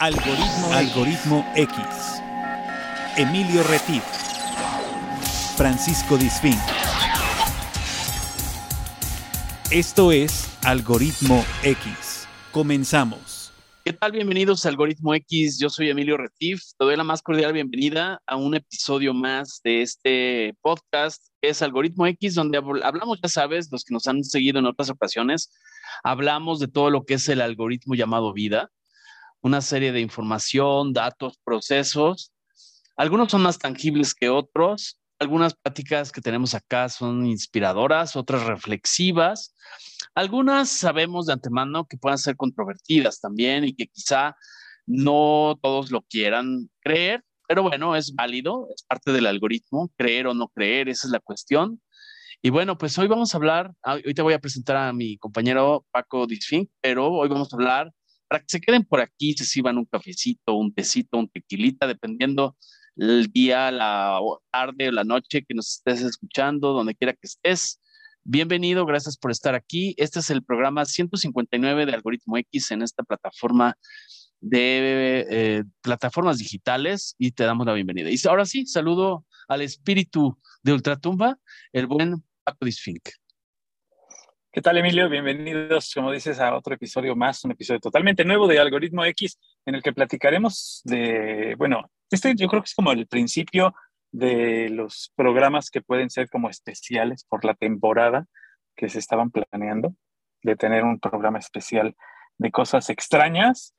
Algoritmo, Algoritmo X. Emilio Retif. Francisco Disfín. Esto es Algoritmo X. Comenzamos. ¿Qué tal? Bienvenidos a Algoritmo X. Yo soy Emilio Retif. Te doy la más cordial bienvenida a un episodio más de este podcast, que es Algoritmo X, donde hablamos, ya sabes, los que nos han seguido en otras ocasiones, hablamos de todo lo que es el algoritmo llamado vida una serie de información, datos, procesos. Algunos son más tangibles que otros. Algunas prácticas que tenemos acá son inspiradoras, otras reflexivas. Algunas sabemos de antemano que puedan ser controvertidas también y que quizá no todos lo quieran creer, pero bueno, es válido, es parte del algoritmo, creer o no creer, esa es la cuestión. Y bueno, pues hoy vamos a hablar, ah, hoy te voy a presentar a mi compañero Paco Disfink, pero hoy vamos a hablar para que se queden por aquí, se sirvan un cafecito, un tecito, un tequilita, dependiendo el día, la tarde o la noche que nos estés escuchando, donde quiera que estés. Bienvenido, gracias por estar aquí. Este es el programa 159 de Algoritmo X en esta plataforma de eh, plataformas digitales y te damos la bienvenida. Y ahora sí, saludo al espíritu de Ultratumba, el buen Paco Disfink. ¿Qué tal, Emilio? Bienvenidos, como dices, a otro episodio más, un episodio totalmente nuevo de Algoritmo X, en el que platicaremos de, bueno, este yo creo que es como el principio de los programas que pueden ser como especiales por la temporada que se estaban planeando, de tener un programa especial de cosas extrañas.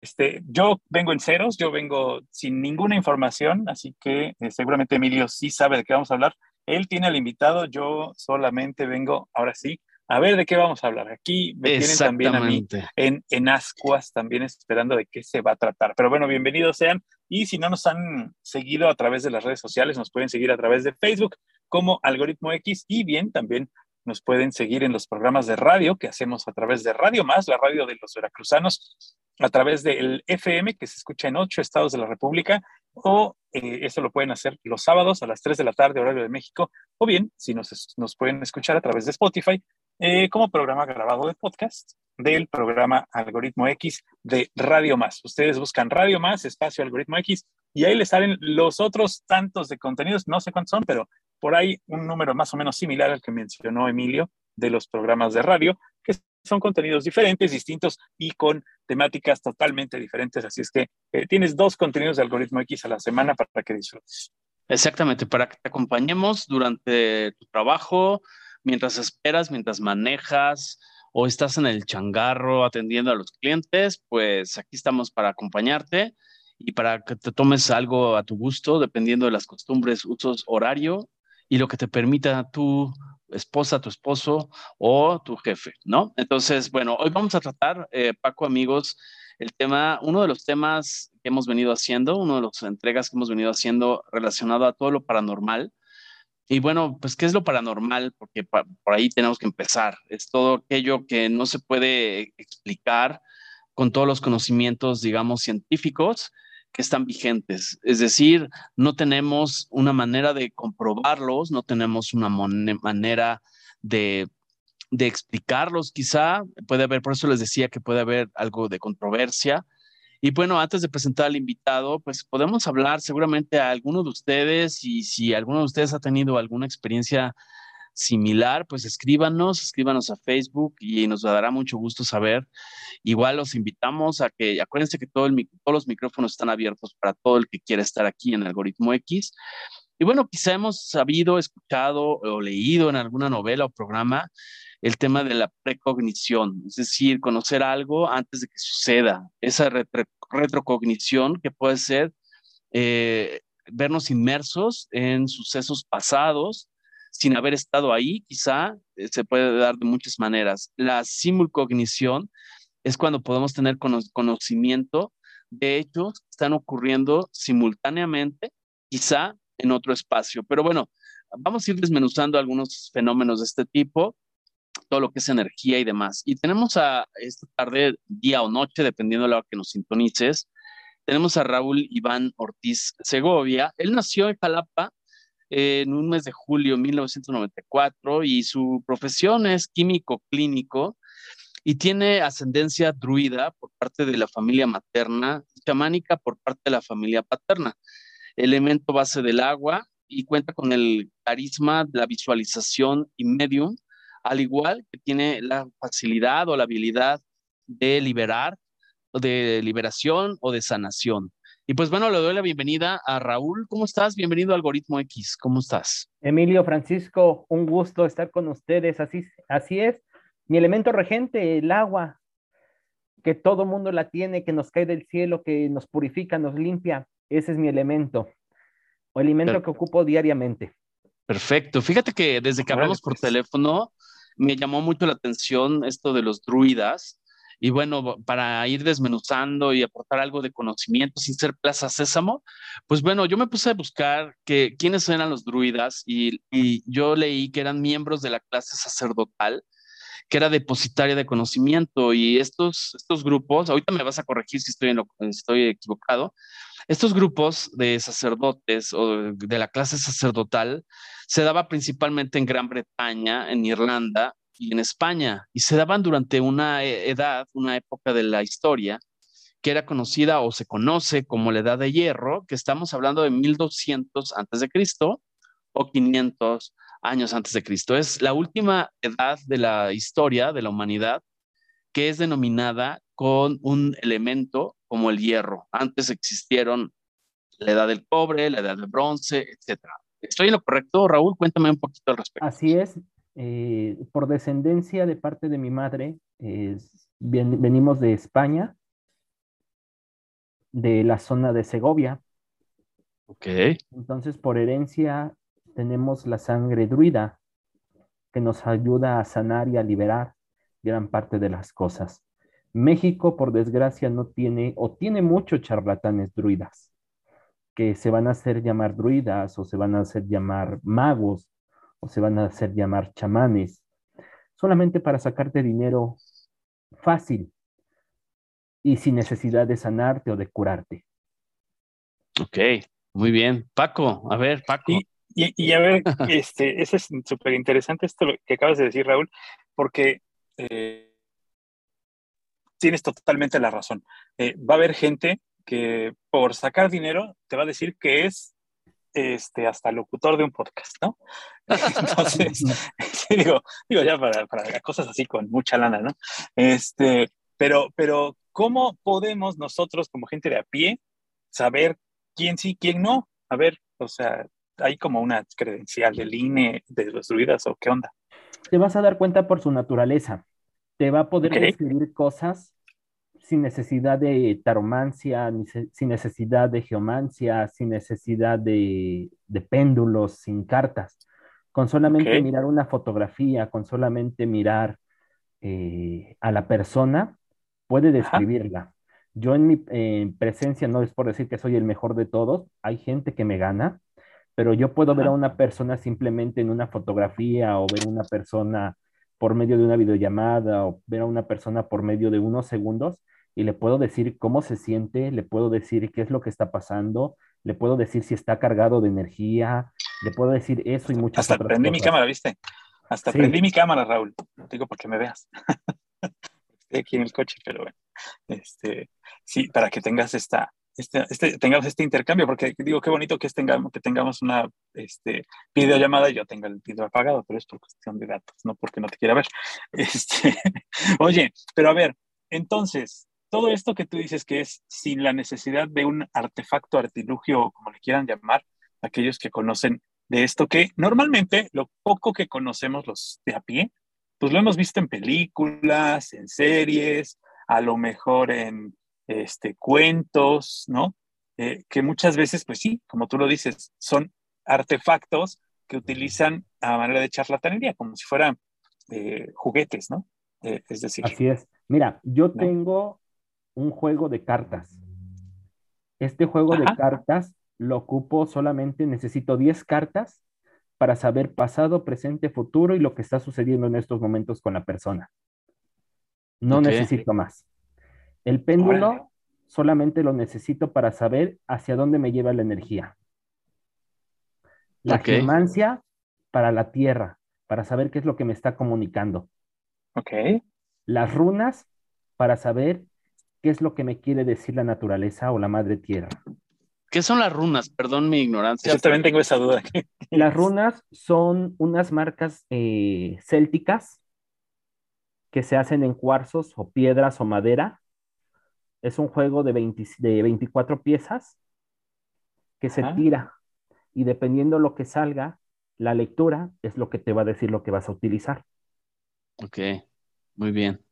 Este, yo vengo en ceros, yo vengo sin ninguna información, así que eh, seguramente Emilio sí sabe de qué vamos a hablar, él tiene al invitado, yo solamente vengo, ahora sí, a ver de qué vamos a hablar. Aquí me tienen también a mí en, en Ascuas, también esperando de qué se va a tratar. Pero bueno, bienvenidos sean. Y si no nos han seguido a través de las redes sociales, nos pueden seguir a través de Facebook como Algoritmo X y bien también nos pueden seguir en los programas de radio que hacemos a través de Radio Más, la radio de los veracruzanos, a través del FM que se escucha en ocho estados de la República o eh, eso lo pueden hacer los sábados a las 3 de la tarde, horario de México, o bien si nos, nos pueden escuchar a través de Spotify eh, como programa grabado de podcast del programa Algoritmo X de Radio Más. Ustedes buscan Radio Más, espacio Algoritmo X, y ahí les salen los otros tantos de contenidos, no sé cuántos son, pero por ahí un número más o menos similar al que mencionó Emilio de los programas de radio, que son contenidos diferentes, distintos y con temáticas totalmente diferentes. Así es que eh, tienes dos contenidos de algoritmo X a la semana para que disfrutes. Exactamente, para que te acompañemos durante tu trabajo, mientras esperas, mientras manejas o estás en el changarro atendiendo a los clientes, pues aquí estamos para acompañarte y para que te tomes algo a tu gusto, dependiendo de las costumbres, usos, horario y lo que te permita tu esposa, tu esposo o tu jefe, ¿no? Entonces, bueno, hoy vamos a tratar, eh, Paco, amigos, el tema, uno de los temas que hemos venido haciendo, uno de las entregas que hemos venido haciendo relacionado a todo lo paranormal. Y bueno, pues, ¿qué es lo paranormal? Porque por ahí tenemos que empezar. Es todo aquello que no se puede explicar con todos los conocimientos, digamos, científicos, que están vigentes. Es decir, no tenemos una manera de comprobarlos, no tenemos una manera de, de explicarlos quizá. Puede haber, por eso les decía que puede haber algo de controversia. Y bueno, antes de presentar al invitado, pues podemos hablar seguramente a alguno de ustedes y si alguno de ustedes ha tenido alguna experiencia similar, pues escríbanos, escríbanos a Facebook y nos dará mucho gusto saber. Igual los invitamos a que, acuérdense que todos los micrófonos están abiertos para todo el que quiera estar aquí en Algoritmo X. Y bueno, quizá hemos sabido, escuchado o leído en alguna novela o programa el tema de la precognición, es decir, conocer algo antes de que suceda, esa retrocognición que puede ser eh, vernos inmersos en sucesos pasados sin haber estado ahí, quizá eh, se puede dar de muchas maneras. La simulcognición es cuando podemos tener conocimiento de hechos que están ocurriendo simultáneamente, quizá en otro espacio. Pero bueno, vamos a ir desmenuzando algunos fenómenos de este tipo, todo lo que es energía y demás. Y tenemos a esta tarde, día o noche, dependiendo de la hora que nos sintonices, tenemos a Raúl Iván Ortiz Segovia. Él nació en Jalapa en un mes de julio de 1994 y su profesión es químico clínico y tiene ascendencia druida por parte de la familia materna, chamánica por parte de la familia paterna. Elemento base del agua y cuenta con el carisma, la visualización y medium, al igual que tiene la facilidad o la habilidad de liberar, de liberación o de sanación. Y pues bueno, le doy la bienvenida a Raúl. ¿Cómo estás? Bienvenido a Algoritmo X. ¿Cómo estás? Emilio, Francisco, un gusto estar con ustedes. Así, así es. Mi elemento regente, el agua, que todo mundo la tiene, que nos cae del cielo, que nos purifica, nos limpia. Ese es mi elemento, o elemento que ocupo diariamente. Perfecto. Fíjate que desde que hablamos por pues. teléfono, me llamó mucho la atención esto de los druidas. Y bueno, para ir desmenuzando y aportar algo de conocimiento sin ser Plaza Sésamo, pues bueno, yo me puse a buscar que, quiénes eran los druidas y, yo leí que eran miembros de la clase sacerdotal que era depositaria de conocimiento y estos, estos grupos, ahorita me vas a corregir si estoy, estoy equivocado, estos grupos de sacerdotes o de la clase sacerdotal se daba principalmente en Gran Bretaña, en Irlanda y en España, y se daban durante una e, edad, una época de la historia que era conocida o se conoce como la Edad de Hierro, que estamos hablando de 1200 antes de Cristo o 500 años antes de Cristo. Es la última edad de la historia de la humanidad que es denominada con un elemento como el hierro. Antes existieron la edad del cobre, la edad del bronce, etc. ¿Estoy en lo correcto, Raúl? Cuéntame un poquito al respecto. Así es. Eh, por descendencia de parte de mi madre, venimos de España, de la zona de Segovia. Ok. Entonces, por herencia, tenemos la sangre druida, que nos ayuda a sanar y a liberar gran parte de las cosas. México, por desgracia, no tiene o tiene muchos charlatanes druidas que se van a hacer llamar druidas o se van a hacer llamar magos o se van a hacer llamar chamanes, solamente para sacarte dinero fácil y sin necesidad de sanarte o de curarte. Ok, muy bien. Paco, a ver, Paco. Y, a ver, este, eso es súper interesante esto que acabas de decir, Raúl, porque eh, tienes totalmente la razón. Eh, va a haber gente que por sacar dinero te va a decir que es este, hasta locutor de un podcast, ¿no? Entonces, digo, digo ya para, para, cosas así con mucha lana, ¿no? Este, pero, pero, ¿cómo podemos nosotros como gente de a pie saber quién sí, quién no? A ver, o sea, hay como una credencial del INE de los druidas o qué onda. Te vas a dar cuenta por su naturaleza te va a poder escribir cosas sin necesidad de taromancia, sin necesidad de geomancia, sin necesidad de, péndulos, sin cartas. Con solamente mirar una fotografía, con solamente mirar eh, a la persona, puede describirla. Yo en mi presencia, no es por decir que soy el mejor de todos, hay gente que me gana, pero yo puedo ver a una persona simplemente en una fotografía o ver una persona por medio de una videollamada o ver a una persona por medio de unos segundos y le puedo decir cómo se siente, le puedo decir qué es lo que está pasando, le puedo decir si está cargado de energía, le puedo decir eso y muchas Hasta prendí mi cámara, ¿viste? Hasta prendí mi cámara, Raúl. Digo porque me veas. Estoy aquí en el coche, pero bueno. Este, sí, para que tengas esta, este, este, tengamos este intercambio, porque digo, qué bonito que, tengamos, que tengamos una este, videollamada y yo tenga el video apagado, pero es por cuestión de datos, no porque no te quiera ver. Este, oye, pero a ver, entonces, todo esto que tú dices que es sin la necesidad de un artefacto, artilugio, como le quieran llamar, aquellos que conocen de esto, que normalmente lo poco que conocemos los de a pie, pues lo hemos visto en películas, en series, a lo mejor en este, cuentos, ¿no? Eh, que muchas veces, pues sí, como tú lo dices, son artefactos que utilizan a manera de charlatanería, como si fueran eh, juguetes, ¿no? Eh, es decir. Así es. Mira, yo tengo un juego de cartas. Este juego de cartas lo ocupo solamente, necesito 10 cartas para saber pasado, presente, futuro y lo que está sucediendo en estos momentos con la persona. No necesito más. El péndulo solamente lo necesito para saber hacia dónde me lleva la energía. La okay. para la tierra, para saber qué es lo que me está comunicando. Ok. las runas para saber qué es lo que me quiere decir la naturaleza o la madre tierra. ¿Qué son las runas? Perdón mi ignorancia. Yo también tengo esa duda. Las runas son unas marcas eh, célticas que se hacen en cuarzos o piedras o madera. Es un juego de, 24 piezas que se tira y dependiendo lo que salga, la lectura es lo que te va a decir lo que vas a utilizar. Ok, muy bien.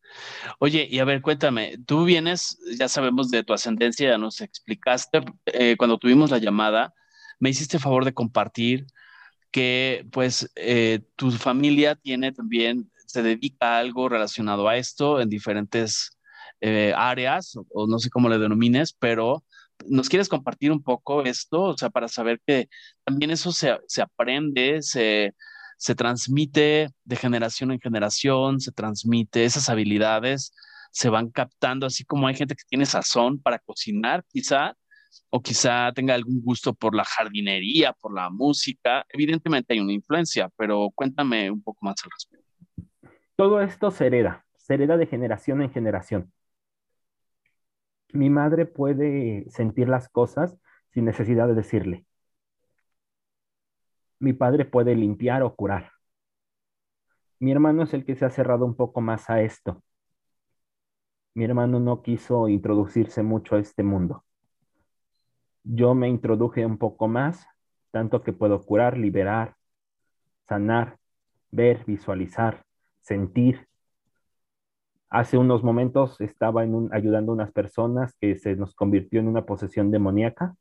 Oye, y a ver, cuéntame, tú vienes, ya sabemos de tu ascendencia, ya nos explicaste eh, cuando tuvimos la llamada, me hiciste favor de compartir que pues eh, tu familia tiene también, se dedica a algo relacionado a esto en diferentes eh, áreas, o, no sé cómo le denomines, pero ¿nos quieres compartir un poco esto? O sea, para saber que también eso se, se aprende, se, se transmite de generación en generación, se transmite esas habilidades, se van captando, así como hay gente que tiene sazón para cocinar, quizá, o quizá tenga algún gusto por la jardinería, por la música. Evidentemente hay una influencia, pero cuéntame un poco más al respecto. Todo esto se hereda, se hereda de generación en generación. Mi madre puede sentir las cosas sin necesidad de decirle mi padre puede limpiar o curar. Mi hermano es el que se ha cerrado un poco más a esto. Mi hermano no quiso introducirse mucho a este mundo. Yo me introduje un poco más, tanto que puedo curar, liberar, sanar, ver, visualizar, sentir. Hace unos momentos estaba ayudando a unas personas que se nos convirtió en una posesión demoníaca.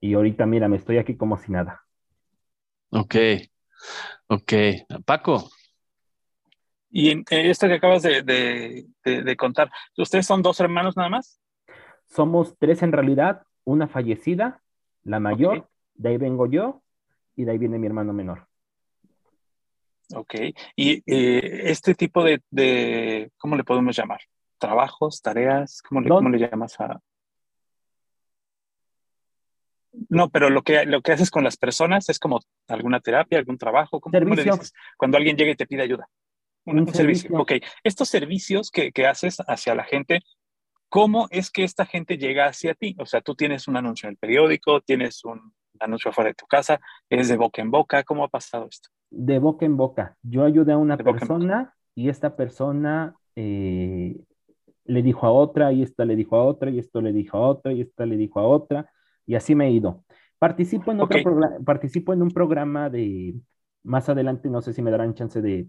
Y ahorita, mira, me estoy aquí como si nada. Ok, ok. Paco. Y en esto que acabas de, contar, ¿ustedes son dos hermanos nada más? Somos tres en realidad, una fallecida, la mayor, de ahí vengo yo y de ahí viene mi hermano menor. Ok, y eh, este tipo de, ¿cómo le podemos llamar? ¿Trabajos, tareas? ¿Cómo le, ¿cómo le llamas a...? No, pero lo que, lo que haces con las personas es como alguna terapia, algún trabajo. ¿Cómo, le dices cuando alguien llega y te pide ayuda? Un, servicio. Ok, estos servicios que, que, haces hacia la gente, ¿cómo es que esta gente llega hacia ti? O sea, tú tienes un anuncio en el periódico, tienes un anuncio afuera de tu casa, es de boca en boca. ¿Cómo ha pasado esto? De boca en boca. Yo ayudé a una persona y esta persona eh, le dijo a otra, y esta le dijo a otra, y esto le dijo a otra, y esta le dijo a otra y así me he ido. Participo en, otro participo en un programa de, más adelante no sé si me darán chance de,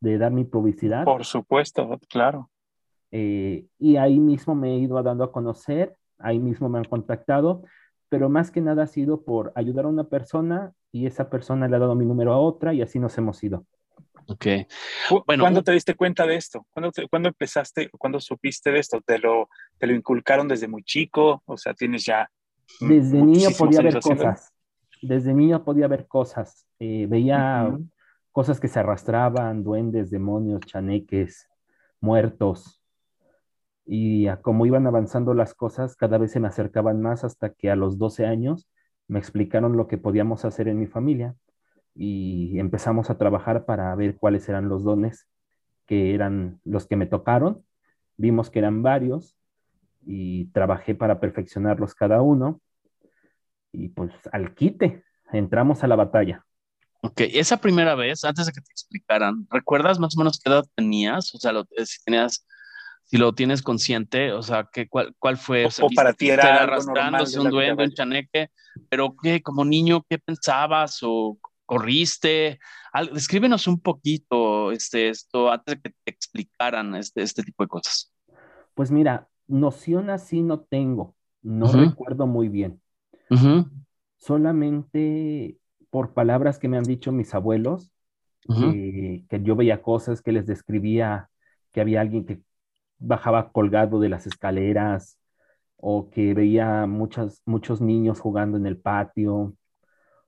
de dar mi publicidad. Por supuesto, claro. Eh, y ahí mismo me he ido dando a conocer, ahí mismo me han contactado, pero más que nada ha sido por ayudar a una persona y esa persona le ha dado mi número a otra y así nos hemos ido. Ok. Bueno, ¿Cuándo te diste cuenta de esto? ¿Cuándo, ¿Cuándo, empezaste, cuándo supiste de esto? ¿Te lo, ¿Te lo inculcaron desde muy chico? O sea, tienes ya desde niño podía ver cosas. Desde niño podía ver cosas. Eh, veía cosas que se arrastraban, duendes, demonios, chaneques, muertos. Y como iban avanzando las cosas, cada vez se me acercaban más hasta que a los 12 años me explicaron lo que podíamos hacer en mi familia y empezamos a trabajar para ver cuáles eran los dones que eran los que me tocaron. Vimos que eran varios y trabajé para perfeccionarlos cada uno. Y pues al quite, entramos a la batalla. Ok, esa primera vez, antes de que te explicaran, ¿recuerdas más o menos qué edad tenías? O sea, eh, si tenías, si lo tienes consciente, o sea, ¿qué, cuál, cuál fue? O, para ti era arrastrándose un duende, un chaneque, pero ¿qué, como niño, qué pensabas o corriste? descríbenos un poquito este, esto antes de que te explicaran este, este tipo de cosas. Pues mira, noción así no tengo, no recuerdo muy bien. Solamente por palabras que me han dicho mis abuelos, que, yo veía cosas que les describía, que había alguien que bajaba colgado de las escaleras o que veía muchos, muchos niños jugando en el patio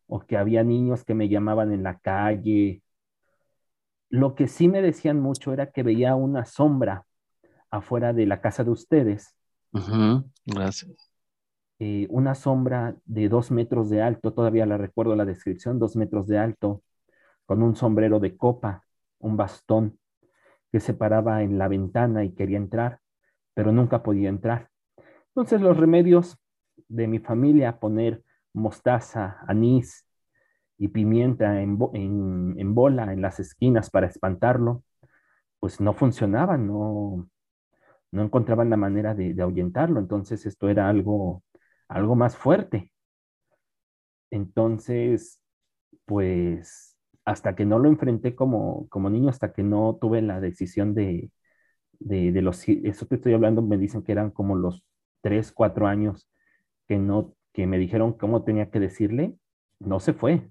o que había niños que me llamaban en la calle. Lo que sí me decían mucho era que veía una sombra afuera de la casa de ustedes. Gracias. Eh, una sombra de dos metros de alto, todavía la recuerdo la descripción, dos metros de alto, con un sombrero de copa, un bastón. que se paraba en la ventana y quería entrar, pero nunca podía entrar. Entonces los remedios de mi familia, poner mostaza, anís y pimienta en, bola en las esquinas para espantarlo, pues no funcionaban, no, no encontraban la manera de, de ahuyentarlo. Entonces esto era algo, algo más fuerte. Entonces, pues hasta que no lo enfrenté como, como niño, hasta que no tuve la decisión de, de, de, los, eso que estoy hablando, me dicen que eran como los tres, cuatro años que no, que me dijeron cómo tenía que decirle, no se fue.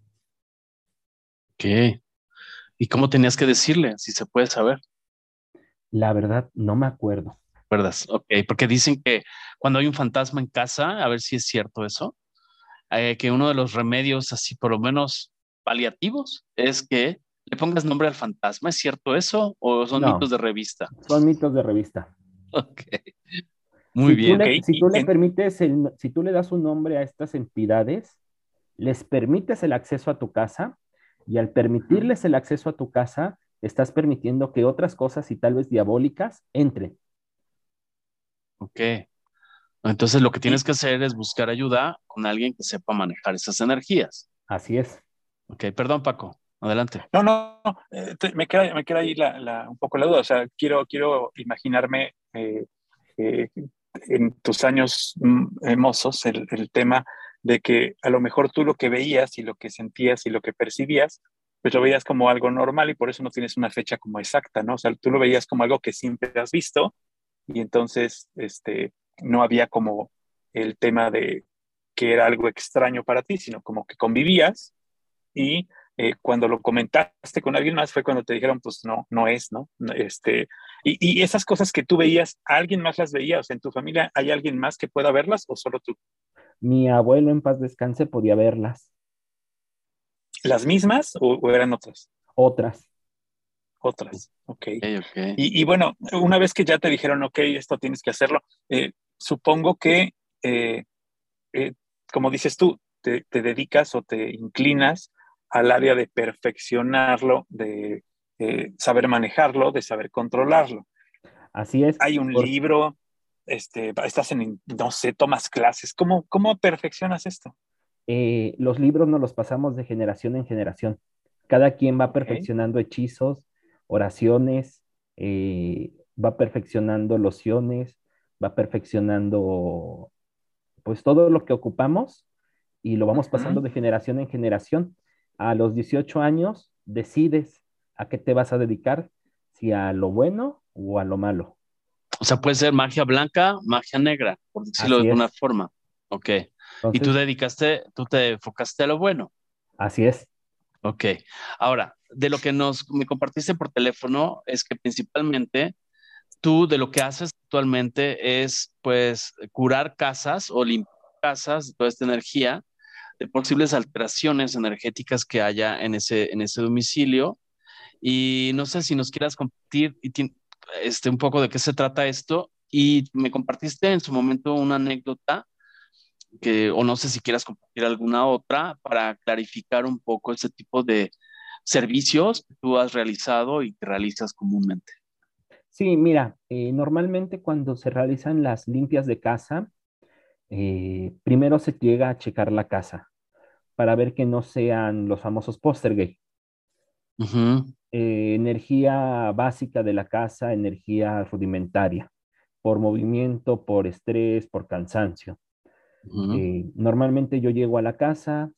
¿Qué? ¿Y cómo tenías que decirle, si se puede saber? La verdad, no me acuerdo. ¿Verdad? Ok, porque dicen que cuando hay un fantasma en casa, a ver si es cierto eso, eh, que uno de los remedios, así por lo menos paliativos, es que le pongas nombre al fantasma. ¿Es cierto eso o son mitos de revista? Son mitos de revista. Ok. Muy bien. si tú le permites, si tú le das un nombre a estas entidades, les permites el acceso a tu casa y al permitirles el acceso a tu casa, estás permitiendo que otras cosas y tal vez diabólicas entren. Ok. Entonces lo que tienes que hacer es buscar ayuda con alguien que sepa manejar esas energías. Así es. Ok, perdón Paco, adelante. No, no, no. Eh, me, queda, me queda ahí la, un poco la duda. O sea, quiero, quiero imaginarme eh, eh, en tus años mm, mozos el, el, tema de que a lo mejor tú lo que veías y lo que sentías y lo que percibías, pues lo veías como algo normal y por eso no tienes una fecha como exacta, ¿no? O sea, tú lo veías como algo que siempre has visto y entonces este, no había como el tema de que era algo extraño para ti, sino como que convivías y eh, cuando lo comentaste con alguien más fue cuando te dijeron, pues no, no es, ¿no? Este, y, y, esas cosas que tú veías, ¿alguien más las veía? O sea, ¿en tu familia hay alguien más que pueda verlas o solo tú? Mi abuelo en paz descanse podía verlas. ¿Las mismas o, eran otras? Otras. Otras, ok. Y, y, bueno, una vez que ya te dijeron, ok, esto tienes que hacerlo, eh, supongo que, eh, como dices tú, te, te dedicas o te inclinas al área de perfeccionarlo, de saber manejarlo, de saber controlarlo. Así es. Hay un libro, este, estás en, no sé, tomas clases. ¿Cómo, cómo perfeccionas esto? Eh, los libros nos los pasamos de generación en generación. Cada quien va perfeccionando hechizos, oraciones, eh, va perfeccionando lociones, va perfeccionando pues todo lo que ocupamos y lo vamos pasando de generación en generación a los 18 años decides a qué te vas a dedicar, si a lo bueno o a lo malo. O sea, puede ser magia blanca, magia negra, por decirlo de alguna forma. Ok. y tú dedicaste, tú te enfocaste a lo bueno. Así es. Ok. Ahora, de lo que nos me compartiste por teléfono es que principalmente tú de lo que haces actualmente es pues curar casas o limpiar casas de toda esta energía de posibles alteraciones energéticas que haya en ese, en ese domicilio. Y no sé si nos quieras compartir este, un poco de qué se trata esto. Y me compartiste en su momento una anécdota que, o no sé si quieras compartir alguna otra para clarificar un poco ese tipo de servicios que tú has realizado y que realizas comúnmente. Sí, mira, eh, normalmente cuando se realizan las limpias de casa, eh, primero se llega a checar la casa para ver que no sean los famosos póster gay. Eh, energía básica de la casa, energía rudimentaria, por movimiento, por estrés, por cansancio. Eh, normalmente yo llego a la casa,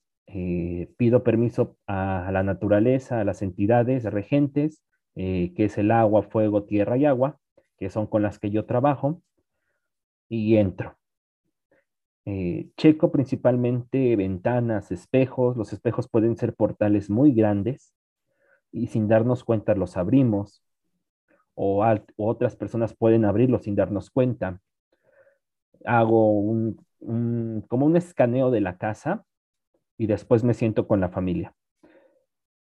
pido permiso a, la naturaleza, a las entidades regentes, que es el agua, fuego, tierra y agua, que son con las que yo trabajo, y entro. Eh, checo principalmente ventanas, espejos. Los espejos pueden ser portales muy grandes y sin darnos cuenta los abrimos. O, otras personas pueden abrirlos sin darnos cuenta. Hago un, como un escaneo de la casa y después me siento con la familia.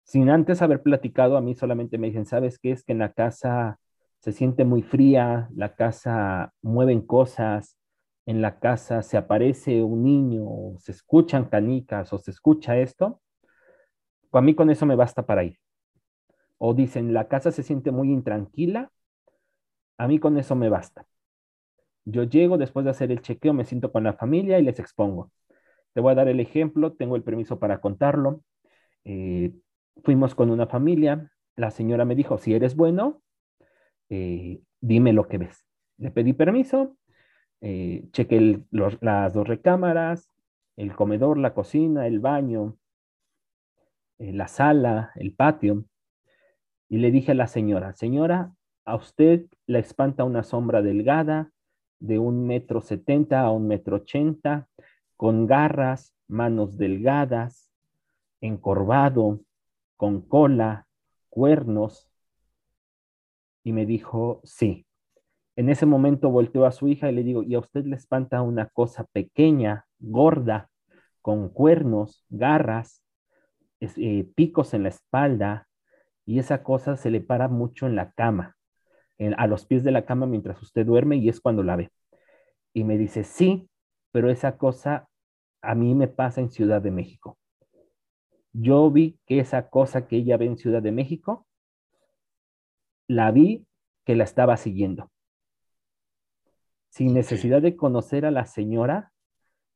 Sin antes haber platicado, a mí solamente me dicen, ¿sabes qué? Es que en la casa se siente muy fría, la casa mueven cosas, en la casa se aparece un niño, o se escuchan canicas, o se escucha esto, a mí con eso me basta para ir. O dicen, la casa se siente muy intranquila, a mí con eso me basta. Yo llego después de hacer el chequeo, me siento con la familia y les expongo. Te voy a dar el ejemplo, tengo el permiso para contarlo. Eh, fuimos con una familia, la señora me dijo, si eres bueno, eh, dime lo que ves. Le pedí permiso, eh, chequé las dos recámaras, el comedor, la cocina, el baño, eh, la sala, el patio, y le dije a la señora, señora, a usted la espanta una sombra delgada de un metro setenta a un metro ochenta, con garras, manos delgadas, encorvado, con cola, cuernos. Y me dijo, sí. En ese momento volteó a su hija y le digo, ¿y a usted le espanta una cosa pequeña, gorda, con cuernos, garras, eh, picos en la espalda, y esa cosa se le para mucho en la cama, a los pies de la cama mientras usted duerme y es cuando la ve. Y me dice, sí, pero esa cosa a mí me pasa en Ciudad de México. Yo vi que esa cosa que ella ve en Ciudad de México, la vi que la estaba siguiendo. Sin necesidad de conocer a la señora,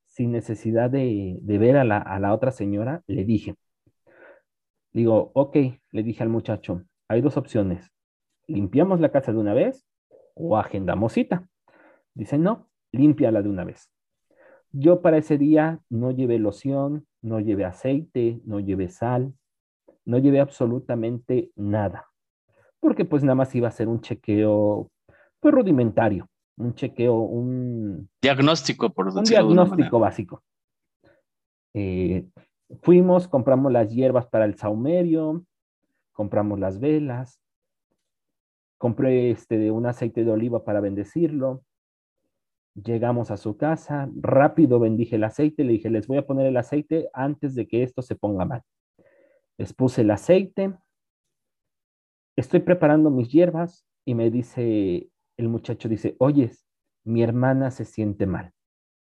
sin necesidad de, ver a la, a la otra señora, le dije, digo, ok, le dije al muchacho, hay dos opciones, limpiamos la casa de una vez o agendamos cita. Dice, no, límpiala de una vez. Yo para ese día no llevé loción, no llevé aceite, no llevé sal, no llevé absolutamente nada, porque pues nada más iba a ser un chequeo pues rudimentario, un chequeo, un diagnóstico, por Un diagnóstico básico. Eh, fuimos, compramos las hierbas para el saumerio, compramos las velas, compré este, un aceite de oliva para bendecirlo. Llegamos a su casa, rápido bendije el aceite, le dije, les voy a poner el aceite antes de que esto se ponga mal. Les puse el aceite, estoy preparando mis hierbas y me dice, el muchacho dice, oyes, mi hermana se siente mal.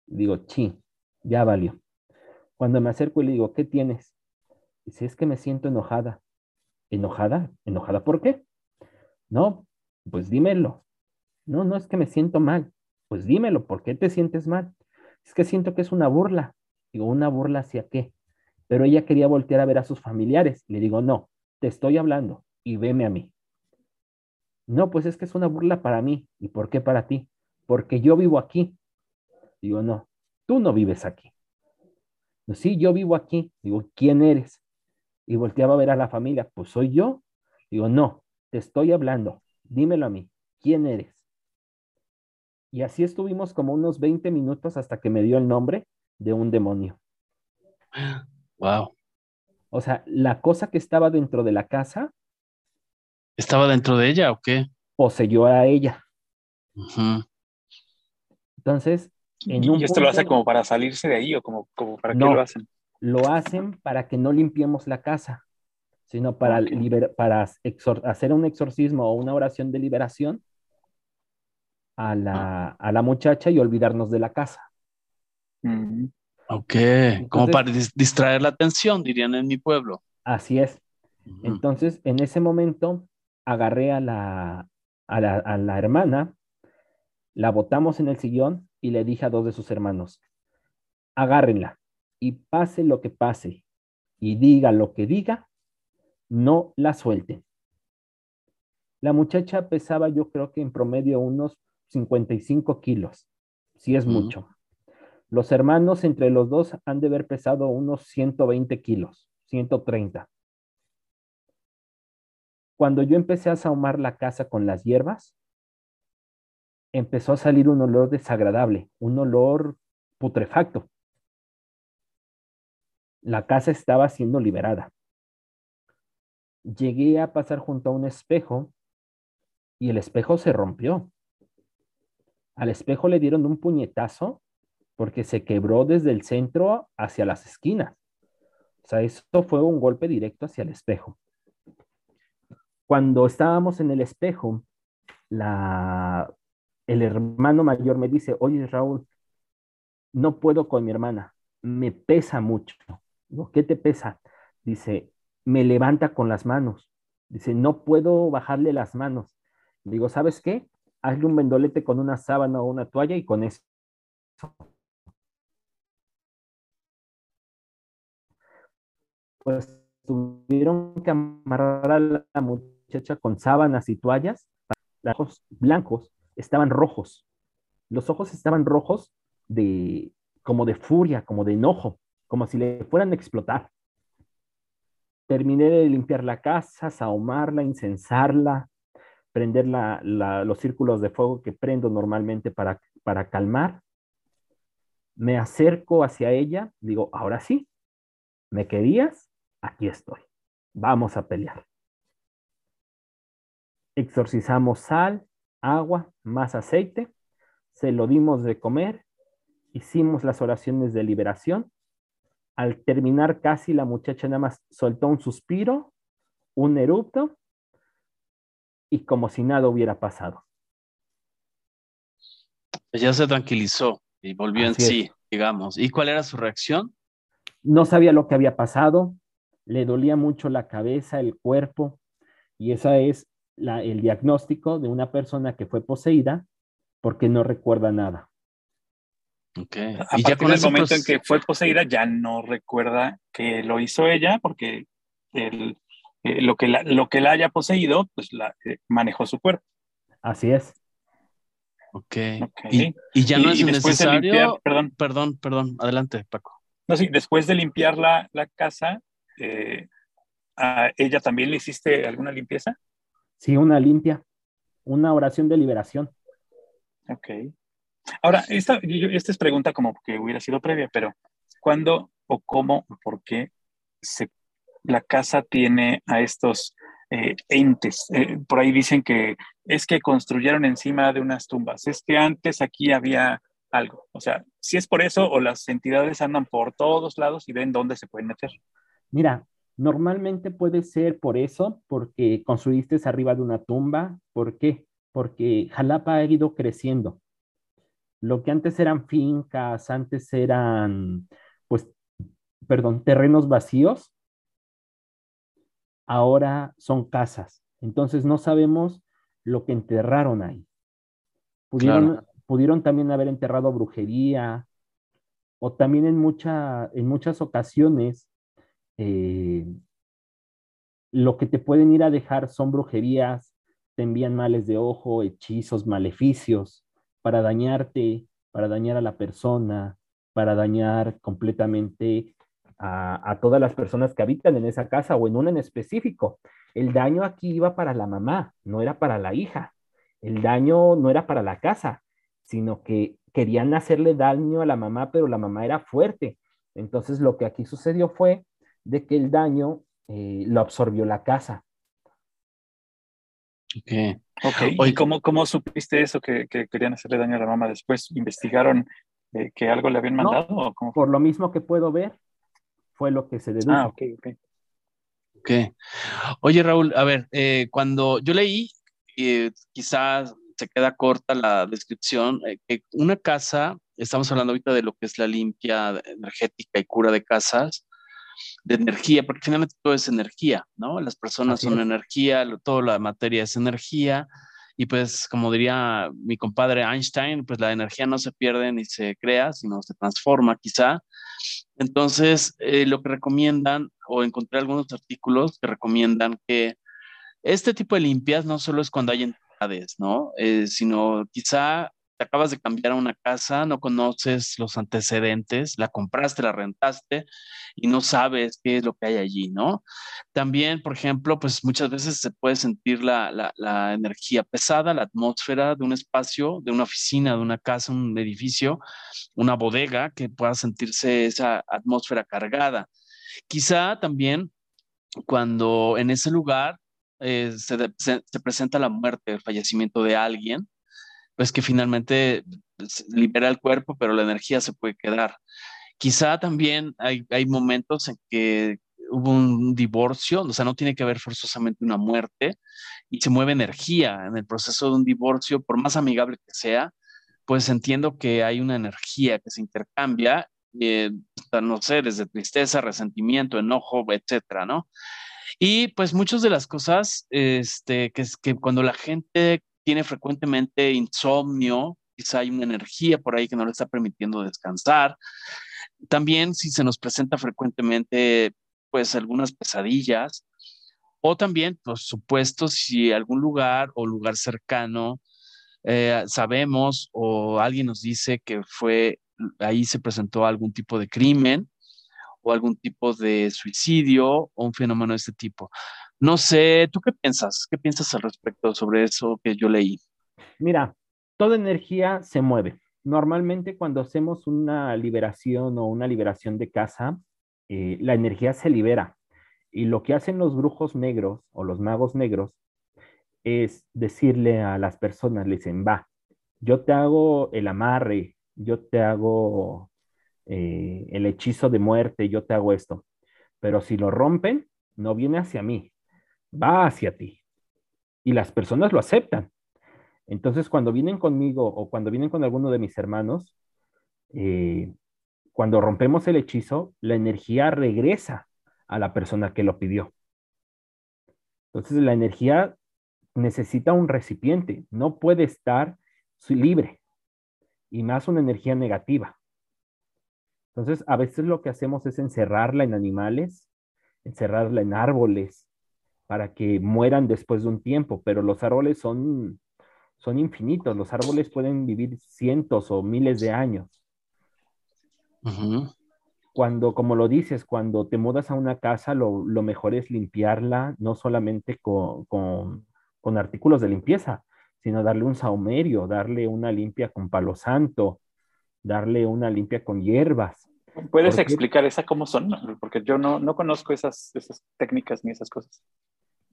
Digo, sí, ya valió. Cuando me acerco y le digo, ¿qué tienes? Dice, es que me siento enojada. ¿Enojada? ¿Enojada por qué? No, pues dímelo. No, no es que me siento mal. Pues dímelo, ¿por qué te sientes mal? Es que siento que es una burla. Digo, ¿una burla hacia qué? Pero ella quería voltear a ver a sus familiares. Le digo, no, te estoy hablando y veme a mí. No, pues es que es una burla para mí. ¿Y por qué para ti? Porque yo vivo aquí. Digo, no, tú no vives aquí. No, sí, yo vivo aquí. Digo, ¿quién eres? Y volteaba a ver a la familia, pues soy yo. Digo, no, te estoy hablando, dímelo a mí, ¿quién eres? Y así estuvimos como unos 20 minutos hasta que me dio el nombre de un demonio. Wow. O sea, la cosa que estaba dentro de la casa. ¿Estaba dentro de ella o qué? Poseyó a ella. Entonces, en un ¿Y esto lo hace como para salirse de ahí o como, como para qué lo hacen? Lo hacen para que no limpiemos la casa sino para, para hacer un exorcismo o una oración de liberación a la, a la muchacha y olvidarnos de la casa. Mm. Ok, como para distraer la atención, dirían en mi pueblo. Así es. Entonces, en ese momento, agarré a la, a la, a la hermana, la botamos en el sillón y le dije a dos de sus hermanos, agárrenla y pase lo que pase y diga lo que diga, no la suelte. La muchacha pesaba yo creo que en promedio unos 55 kilos, si es mucho. Los hermanos entre los dos han de haber pesado unos 120 kilos, 130. Cuando yo empecé a sahumar la casa con las hierbas, empezó a salir un olor desagradable, un olor putrefacto. La casa estaba siendo liberada llegué a pasar junto a un espejo y el espejo se rompió. Al espejo le dieron un puñetazo porque se quebró desde el centro hacia las esquinas. O sea, esto fue un golpe directo hacia el espejo. Cuando estábamos en el espejo, la, el hermano mayor me dice, oye Raúl, no puedo con mi hermana, me pesa mucho. ¿qué te pesa? Dice, me levanta con las manos. Dice, no puedo bajarle las manos. Digo, ¿sabes qué? Hazle un vendolete con una sábana o una toalla y con eso. Pues tuvieron que amarrar a la muchacha con sábanas y toallas. Los ojos blancos estaban rojos. Los ojos estaban rojos de como de furia, como de enojo, como si le fueran a explotar. Terminé de limpiar la casa, sahumarla, incensarla, prender los círculos de fuego que prendo normalmente para, para calmar. Me acerco hacia ella, digo, ahora sí, ¿me querías? Aquí estoy. Vamos a pelear. Exorcizamos sal, agua, más aceite, se lo dimos de comer, hicimos las oraciones de liberación. Al terminar casi la muchacha nada más soltó un suspiro, un erupto y como si nada hubiera pasado. Ya se tranquilizó y volvió en sí, digamos. ¿Y cuál era su reacción? No sabía lo que había pasado, le dolía mucho la cabeza, el cuerpo, y ese es el diagnóstico de una persona que fue poseída porque no recuerda nada. Okay. y ya con el momento en que fue poseída ya no recuerda que lo hizo ella porque el, eh, lo, que la, lo que la haya poseído, pues la, eh, manejó su cuerpo. Así es. Ok. okay. ¿Y, ya no es necesario. perdón. perdón, perdón. Adelante, Paco. No, sí, después de limpiar la, la casa, eh, ¿a ella también le hiciste alguna limpieza? Sí, una limpia. Una oración de liberación. Ok. Ahora, esta, esta es pregunta como que hubiera sido previa, pero ¿cuándo o cómo o por qué la casa tiene a estos eh, entes. Eh, por ahí dicen que es que construyeron encima de unas tumbas, es que antes aquí había algo. O sea, si es por eso o las entidades andan por todos lados y ven dónde se pueden meter. Mira, normalmente puede ser por eso, porque construiste arriba de una tumba. ¿Por qué? Porque Jalapa ha ido creciendo. Lo que antes eran fincas, antes eran, pues, perdón, terrenos vacíos, ahora son casas. Entonces no sabemos lo que enterraron ahí. Pudieron, pudieron también haber enterrado brujería o también en, mucha, en muchas ocasiones eh, lo que te pueden ir a dejar son brujerías, te envían males de ojo, hechizos, maleficios para dañarte, para dañar a la persona, para dañar completamente a, todas las personas que habitan en esa casa o en una en específico. El daño aquí iba para la mamá, no era para la hija. El daño no era para la casa, sino que querían hacerle daño a la mamá, pero la mamá era fuerte. Entonces lo que aquí sucedió fue de que el daño eh, lo absorbió la casa. Ok. Okay. ¿Y cómo, cómo supiste eso, que, querían hacerle daño a la mamá después? ¿Investigaron eh, que algo le habían mandado? Por lo mismo que puedo ver, fue lo que se dedujo. Ah, ok, ok. Ok. Oye, Raúl, a ver, eh, cuando yo leí, eh, quizás se queda corta la descripción, eh, que una casa, estamos hablando ahorita de lo que es la limpia energética y cura de casas, de energía, porque finalmente todo es energía, ¿no? Las personas son energía, toda la materia es energía, y pues como diría mi compadre Einstein, pues la energía no se pierde ni se crea, sino se transforma quizá. Entonces, eh, lo que recomiendan, o encontré algunos artículos que recomiendan que este tipo de limpias no solo es cuando hay entidades, ¿no? Eh, sino quizá acabas de cambiar a una casa, no conoces los antecedentes, la compraste, la rentaste y no sabes qué es lo que hay allí, ¿no? También, por ejemplo, pues muchas veces se puede sentir la, la energía pesada, la atmósfera de un espacio, de una oficina, de una casa, un edificio, una bodega, que pueda sentirse esa atmósfera cargada. Quizá también cuando en ese lugar eh, se, se, presenta la muerte, el fallecimiento de alguien, pues que finalmente libera el cuerpo, pero la energía se puede quedar. Quizá también hay, hay momentos en que hubo un divorcio, o sea, no tiene que haber forzosamente una muerte y se mueve energía en el proceso de un divorcio, por más amigable que sea, pues entiendo que hay una energía que se intercambia, eh, no sé, desde tristeza, resentimiento, enojo, etcétera, ¿no? Y pues muchas de las cosas, este, que que cuando la gente tiene frecuentemente insomnio, quizá hay una energía por ahí que no le está permitiendo descansar. También si se nos presenta frecuentemente, pues algunas pesadillas, o también, por supuesto, si algún lugar o lugar cercano eh, sabemos o alguien nos dice que fue, ahí se presentó algún tipo de crimen o algún tipo de suicidio o un fenómeno de este tipo. No sé, ¿tú qué piensas? ¿Qué piensas al respecto sobre eso que yo leí? Mira, toda energía se mueve. Normalmente cuando hacemos una liberación o una liberación de casa, eh, la energía se libera. Y lo que hacen los brujos negros o los magos negros es decirle a las personas, le dicen, va, yo te hago el amarre, yo te hago eh, el hechizo de muerte, yo te hago esto. Pero si lo rompen, no viene hacia mí, va hacia ti. Y las personas lo aceptan. Entonces, cuando vienen conmigo o cuando vienen con alguno de mis hermanos, eh, cuando rompemos el hechizo, la energía regresa a la persona que lo pidió. Entonces, la energía necesita un recipiente, no puede estar libre, y más una energía negativa. Entonces, a veces lo que hacemos es encerrarla en animales, encerrarla en árboles, para que mueran después de un tiempo, pero los árboles son, son infinitos, los árboles pueden vivir cientos o miles de años. Cuando, como lo dices, cuando te mudas a una casa, lo, mejor es limpiarla, no solamente con, con artículos de limpieza, sino darle un saumerio, darle una limpia con palo santo, darle una limpia con hierbas. ¿Puedes explicar esa cómo son? Porque yo no, no conozco esas, esas técnicas ni esas cosas.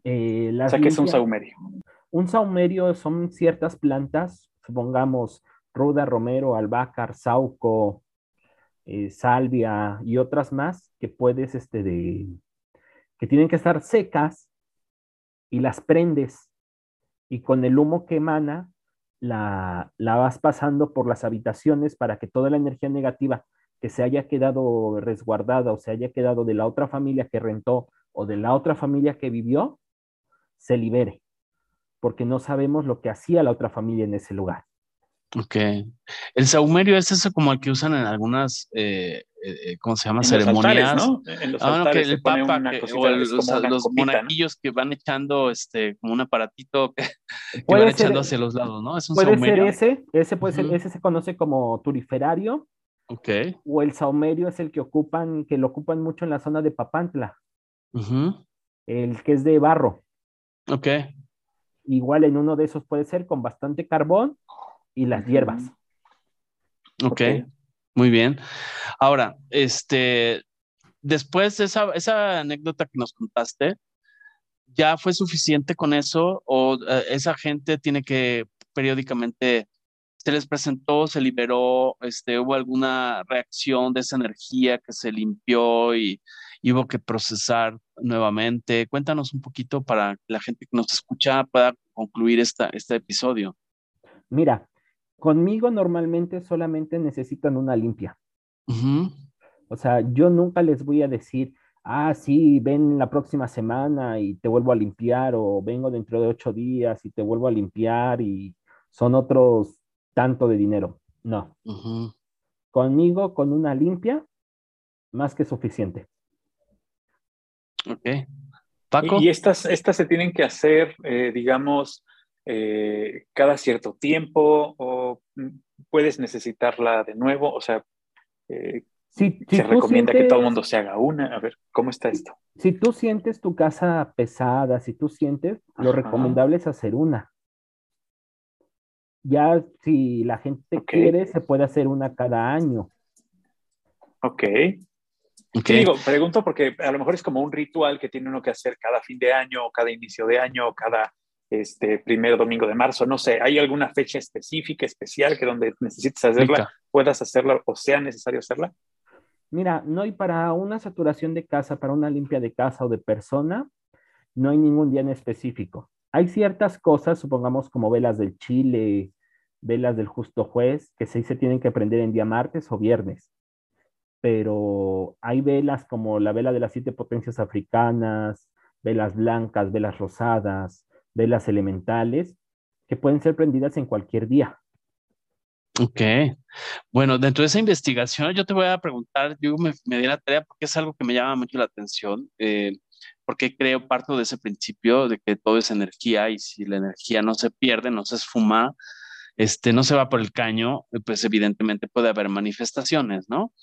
Eh, o sea, ¿qué es un saumerio? Un saumerio son ciertas plantas, supongamos ruda, romero, albahaca, sauco, eh, salvia y otras más que puedes, este, de, que tienen que estar secas y las prendes y con el humo que emana la, la vas pasando por las habitaciones para que toda la energía negativa que se haya quedado resguardada o se haya quedado de la otra familia que rentó o de la otra familia que vivió, se libere, porque no sabemos lo que hacía la otra familia en ese lugar. Ok. El saumerio es eso como el que usan en algunas, eh, eh, ¿cómo se llama? Ceremonias. ¿no? En los ah, que el papa o los, monaguillos que van echando este, como un aparatito que, van echando hacia los lados, ¿no? Es un puede ser ese, ese puede ser, ese se conoce como turiferario. Ok. O el saumerio es el que ocupan, que lo ocupan mucho en la zona de Papantla. El que es de barro. Ok. Igual en uno de esos puede ser con bastante carbón y las hierbas. Ok, muy bien. Ahora, este, después de esa, esa anécdota que nos contaste, ¿ya fue suficiente con eso o eh, esa gente tiene que periódicamente se les presentó, se liberó, este, hubo alguna reacción de esa energía que se limpió y, y, hubo que procesar nuevamente. Cuéntanos un poquito para que la gente que nos escucha pueda concluir esta, este episodio. Mira, Conmigo normalmente solamente necesitan una limpia. O sea, yo nunca les voy a decir, ah, sí, ven la próxima semana y te vuelvo a limpiar, o vengo dentro de ocho días y te vuelvo a limpiar y son otros tanto de dinero. No. Conmigo, con una limpia, más que suficiente. Ok. Paco. Y, estas, estas se tienen que hacer, eh, digamos, eh, cada cierto tiempo o puedes necesitarla de nuevo? O sea, eh, se recomienda que todo el mundo se haga una. A ver, ¿cómo está esto? Si tú sientes tu casa pesada, si tú sientes, lo recomendable es hacer una. Ya si la gente quiere, se puede hacer una cada año. Ok. Okay. digo, pregunto porque a lo mejor es como un ritual que tiene uno que hacer cada fin de año, cada inicio de año, cada este primer domingo de marzo, no sé, ¿hay alguna fecha específica, especial, que donde necesites hacerla, puedas hacerla o sea necesario hacerla? Mira, no hay para una saturación de casa, para una limpia de casa o de persona, no hay ningún día en específico. Hay ciertas cosas, supongamos como velas del Chile, velas del justo juez, que sí se tienen que prender en día martes o viernes. Pero hay velas como la vela de las siete potencias africanas, velas blancas, velas rosadas, velas elementales, que pueden ser prendidas en cualquier día. Ok. Bueno, dentro de esa investigación yo te voy a preguntar, yo me, di la tarea porque es algo que me llama mucho la atención, eh, porque creo parto de ese principio de que todo es energía y si la energía no se pierde, no se esfuma, este, no se va por el caño, pues evidentemente puede haber manifestaciones, ¿no?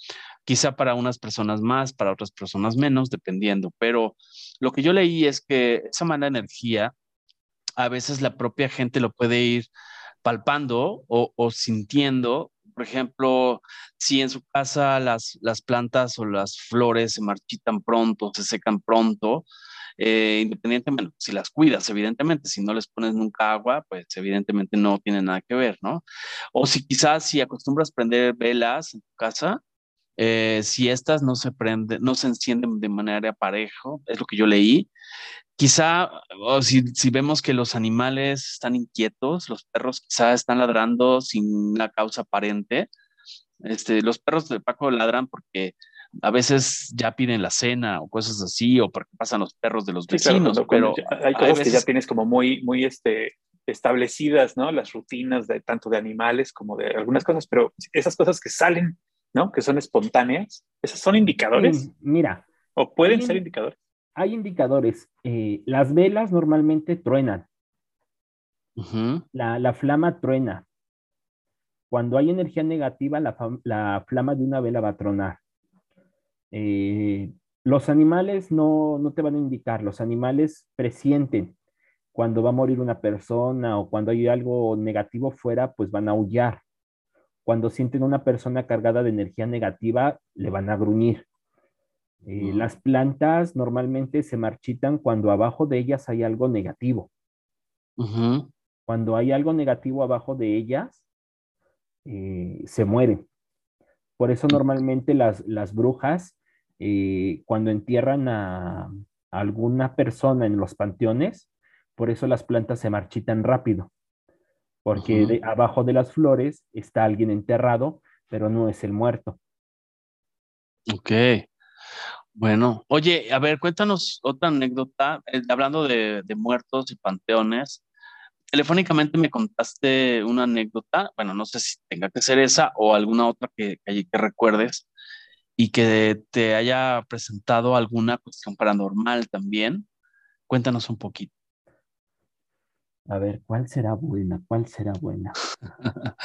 Quizá para unas personas más, para otras personas menos, dependiendo, pero lo que yo leí es que esa mala energía, a veces la propia gente lo puede ir palpando o, sintiendo. Por ejemplo, si en su casa las, las plantas o las flores se marchitan pronto, se secan pronto, eh, independientemente, si las cuidas, evidentemente, si no les pones nunca agua, pues evidentemente no tiene nada que ver, ¿no? O si quizás si acostumbras prender velas en tu casa, eh, si estas no se prenden, no se encienden de manera parejo, es lo que yo leí, Quizá, o si, si, vemos que los animales están inquietos, los perros quizá están ladrando sin una causa aparente. Este, los perros de Paco ladran porque a veces ya piden la cena o cosas así, o porque pasan los perros de los vecinos, pero hay cosas que ya tienes como muy, muy este, establecidas, ¿no? Las rutinas de tanto de animales como de algunas cosas, pero esas cosas que salen, ¿no? Que son espontáneas, ¿esas son indicadores? mira. ¿O pueden ser indicadores? hay indicadores. Eh, las velas normalmente truenan. la, flama truena. Cuando hay energía negativa, la, flama de una vela va a tronar. Eh, los animales no, no, te van a indicar, los animales presienten cuando va a morir una persona o cuando hay algo negativo fuera, pues van a aullar. Cuando sienten una persona cargada de energía negativa, le van a gruñir. Eh, las plantas normalmente se marchitan cuando abajo de ellas hay algo negativo. Cuando hay algo negativo abajo de ellas, eh, se mueren. Por eso normalmente las, brujas, eh, cuando entierran a, alguna persona en los panteones, por eso las plantas se marchitan rápido. Porque abajo de las flores está alguien enterrado, pero no es el muerto. Ok. Bueno, oye, a ver, cuéntanos otra anécdota, eh, hablando de, muertos y panteones. Telefónicamente me contaste una anécdota, bueno, no sé si tenga que ser esa o alguna otra que, que, que recuerdes y que te haya presentado alguna cuestión paranormal también. Cuéntanos un poquito. A ver, ¿cuál será buena? ¿Cuál será buena?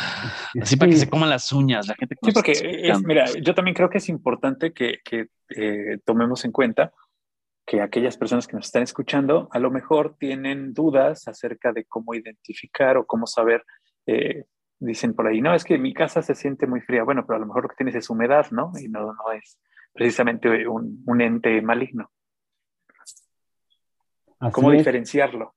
Así para que se coman las uñas, la gente. Sí, porque mira, yo también creo que es importante que, eh, tomemos en cuenta que aquellas personas que nos están escuchando a lo mejor tienen dudas acerca de cómo identificar o cómo saber. Eh, dicen por ahí, no, es que mi casa se siente muy fría. Bueno, pero a lo mejor lo que tienes es humedad, ¿no? Y no, no es precisamente un, un ente maligno. ¿Cómo diferenciarlo?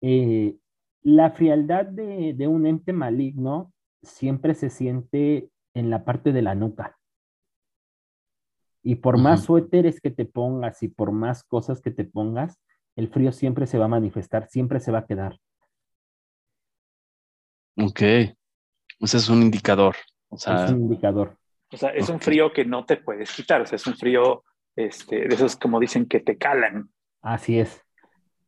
Eh, la frialdad de, un ente maligno siempre se siente en la parte de la nuca. Y por más suéteres que te pongas y por más cosas que te pongas, el frío siempre se va a manifestar, siempre se va a quedar. Ok. Ese es un indicador. es un indicador. O sea, es un frío que no te puedes quitar. O sea, es un frío este, de esos, como dicen, que te calan. Así es.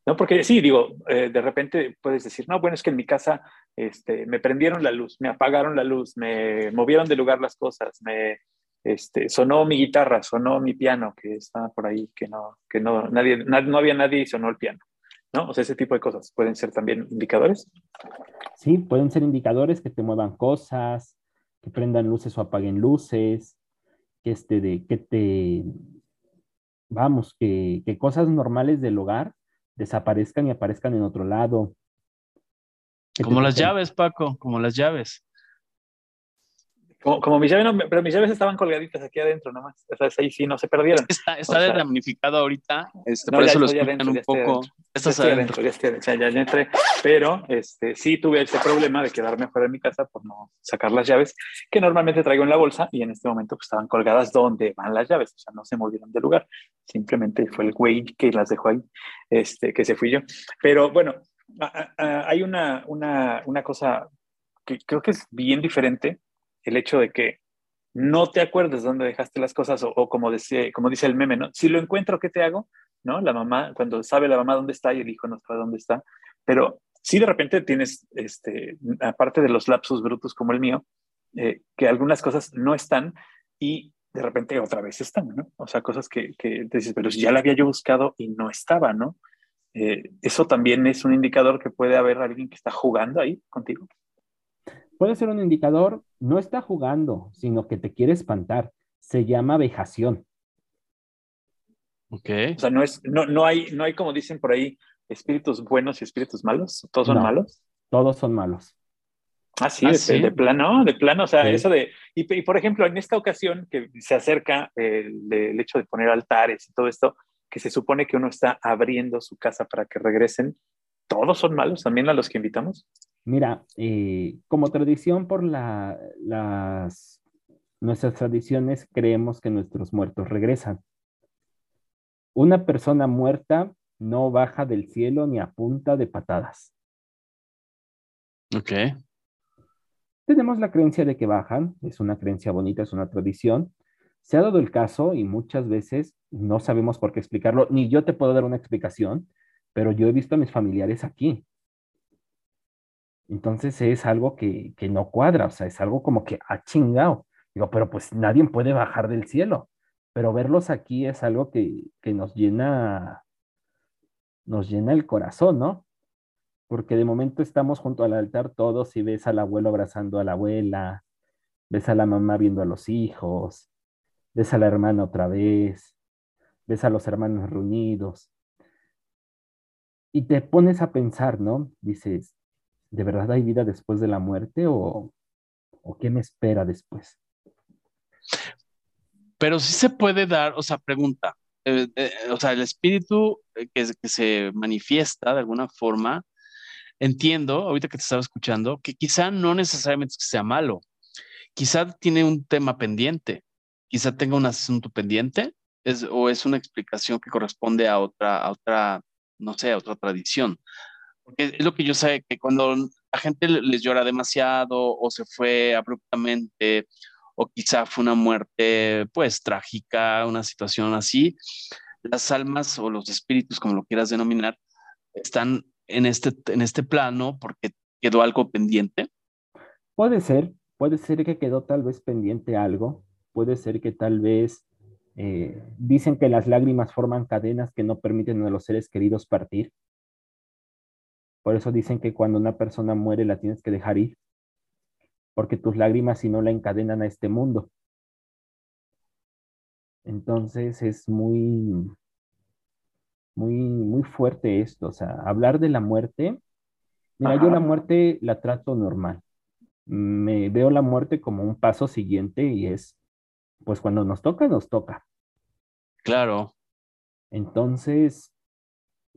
¿no? Porque sí, digo, eh, de repente puedes decir, no, bueno, es que en mi casa este, me prendieron la luz, me apagaron la luz, me movieron de lugar las cosas, me este, sonó mi guitarra, sonó mi piano que estaba por ahí, que no, que no, nadie, no había nadie y sonó el piano, ¿no? O sea, ese tipo de cosas pueden ser también indicadores. Sí, pueden ser indicadores que te muevan cosas, que prendan luces o apaguen luces, que, este, de, que te, vamos, que, que cosas normales del hogar desaparezcan y aparezcan en otro lado. Como las llaves, Paco, como las llaves. Como, mis llaves, no, pero mis llaves estaban colgaditas aquí adentro nomás. O sea, ahí sí no se perdieron. Está, está damnificado ahorita, este, por eso lo escuchan un poco. Estás adentro. Ya estoy, ya, ya entré. Pero este, sí tuve ese problema de quedarme fuera de mi casa por no sacar las llaves, que normalmente traigo en la bolsa y en este momento pues, estaban colgadas donde van las llaves. O sea, no se movieron de lugar. Simplemente fue el güey que las dejó ahí, este, que se fui yo. Pero bueno, hay una, una, una cosa que creo que es bien diferente el hecho de que no te acuerdas dónde dejaste las cosas o, como, dice, como dice el meme, ¿no? Si lo encuentro, ¿qué te hago? ¿No? La mamá, cuando sabe la mamá dónde está y el hijo no sabe dónde está, pero si de repente tienes, este, aparte de los lapsos brutos como el mío, eh, que algunas cosas no están y de repente otra vez están, ¿no? O sea, cosas que, que dices, pero ya la había yo buscado y no estaba, ¿no? Eh, eso también es un indicador que puede haber alguien que está jugando ahí contigo. Puede ser un indicador, no está jugando, sino que te quiere espantar. Se llama vejación. Ok. O sea, no, es, no, no, hay, no hay, como dicen por ahí, espíritus buenos y espíritus malos. ¿Todos son malos? Todos son malos. Ah, sí, ah, de, plano, de plano, o sea, eso de, y, por ejemplo, en esta ocasión que se acerca el, el, hecho de poner altares y todo esto, que se supone que uno está abriendo su casa para que regresen, ¿todos son malos también a los que invitamos? Mira, eh, como tradición por la, las, nuestras tradiciones creemos que nuestros muertos regresan. Una persona muerta no baja del cielo ni a punta de patadas. Ok. Tenemos la creencia de que bajan, es una creencia bonita, es una tradición. Se ha dado el caso y muchas veces no sabemos por qué explicarlo, ni yo te puedo dar una explicación, pero yo he visto a mis familiares aquí. Entonces es algo que, no cuadra, o sea, es algo como que ha chingado. Digo, pero pues nadie puede bajar del cielo, pero verlos aquí es algo que, que nos llena, nos llena el corazón, ¿no? Porque de momento estamos junto al altar todos y ves al abuelo abrazando a la abuela, ves a la mamá viendo a los hijos, ves a la hermana otra vez, ves a los hermanos reunidos. Y te pones a pensar, ¿no? Dices, ¿de verdad hay vida después de la muerte o, qué me espera después? Pero sí se puede dar, o sea, pregunta, eh, eh, o sea, el espíritu que, que, se manifiesta de alguna forma, entiendo, ahorita que te estaba escuchando, que quizá no necesariamente sea malo, quizá tiene un tema pendiente, quizá tenga un asunto pendiente, es, o es una explicación que corresponde a otra, a otra, no sé, a otra tradición. Porque es lo que yo sé, que cuando la gente les llora demasiado o se fue abruptamente o quizá fue una muerte pues trágica, una situación así, las almas o los espíritus, como lo quieras denominar, están en este, en este plano porque quedó algo pendiente. Puede ser, puede ser que quedó tal vez pendiente algo, puede ser que tal vez eh, dicen que las lágrimas forman cadenas que no permiten a los seres queridos partir. Por eso dicen que cuando una persona muere la tienes que dejar ir, porque tus lágrimas si no la encadenan a este mundo. Entonces es muy, muy, muy fuerte esto. O sea, hablar de la muerte, mira, yo la muerte la trato normal. Me veo la muerte como un paso siguiente y es, pues cuando nos toca, nos toca. Claro. Entonces,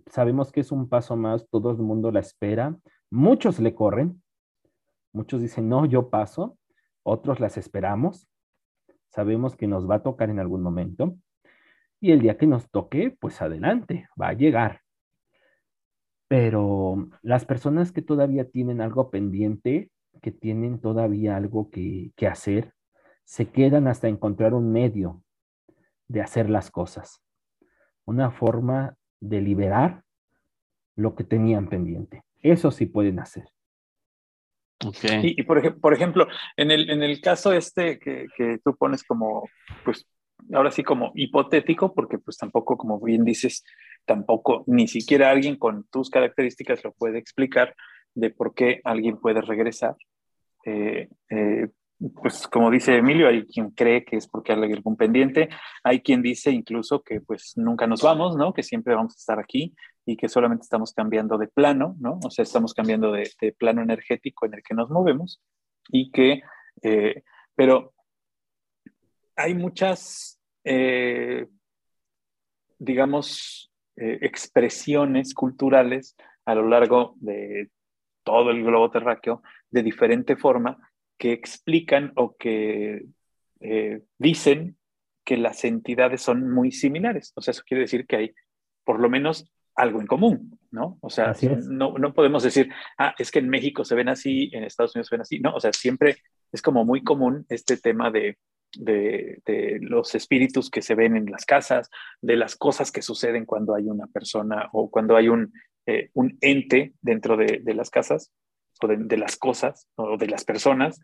sabemos que es un paso más, todo el mundo la espera, muchos le corren, muchos dicen, no, yo paso, otros las esperamos, sabemos que nos va a tocar en algún momento, y el día que nos toque, pues adelante, va a llegar. Pero las personas que todavía tienen algo pendiente, que tienen todavía algo que, hacer, se quedan hasta encontrar un medio de hacer las cosas, una forma de liberar lo que tenían pendiente. Eso sí pueden hacer. Y, por, por, ejemplo, en el, en el caso este que, que, tú pones como, pues, ahora sí como hipotético, porque pues tampoco, como bien dices, tampoco ni siquiera alguien con tus características lo puede explicar de por qué alguien puede regresar. Eh, eh, pues como dice Emilio, hay quien cree que es porque hay algún pendiente, hay quien dice incluso que pues nunca nos vamos, ¿no? Que siempre vamos a estar aquí y que solamente estamos cambiando de plano, ¿no? O sea, estamos cambiando de, plano energético en el que nos movemos y que, eh, pero hay muchas, eh, digamos, eh, expresiones culturales a lo largo de todo el globo terráqueo de diferente forma que explican o que eh, dicen que las entidades son muy similares. O sea, eso quiere decir que hay por lo menos algo en común, ¿no? O sea, no, no podemos decir, ah, es que en México se ven así, en Estados Unidos se ven así, no, o sea, siempre es como muy común este tema de, de, los espíritus que se ven en las casas, de las cosas que suceden cuando hay una persona o cuando hay un, eh, un ente dentro de, las casas de, las cosas o de las personas.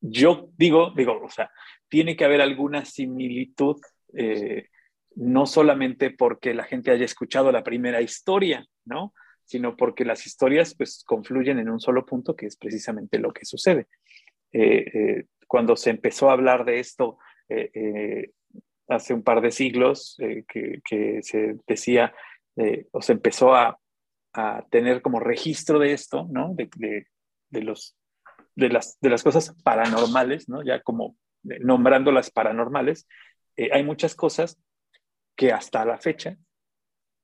Yo digo, digo, o sea, tiene que haber alguna similitud, eh, no solamente porque la gente haya escuchado la primera historia, ¿no? sino porque las historias pues confluyen en un solo punto que es precisamente lo que sucede. Eh, cuando se empezó a hablar de esto eh, eh, hace un par de siglos, eh, que, se decía o se empezó a, tener como registro de esto, ¿no? De, los, de, las, de las cosas paranormales, ¿no? Ya como nombrándolas paranormales, hay muchas cosas que hasta la fecha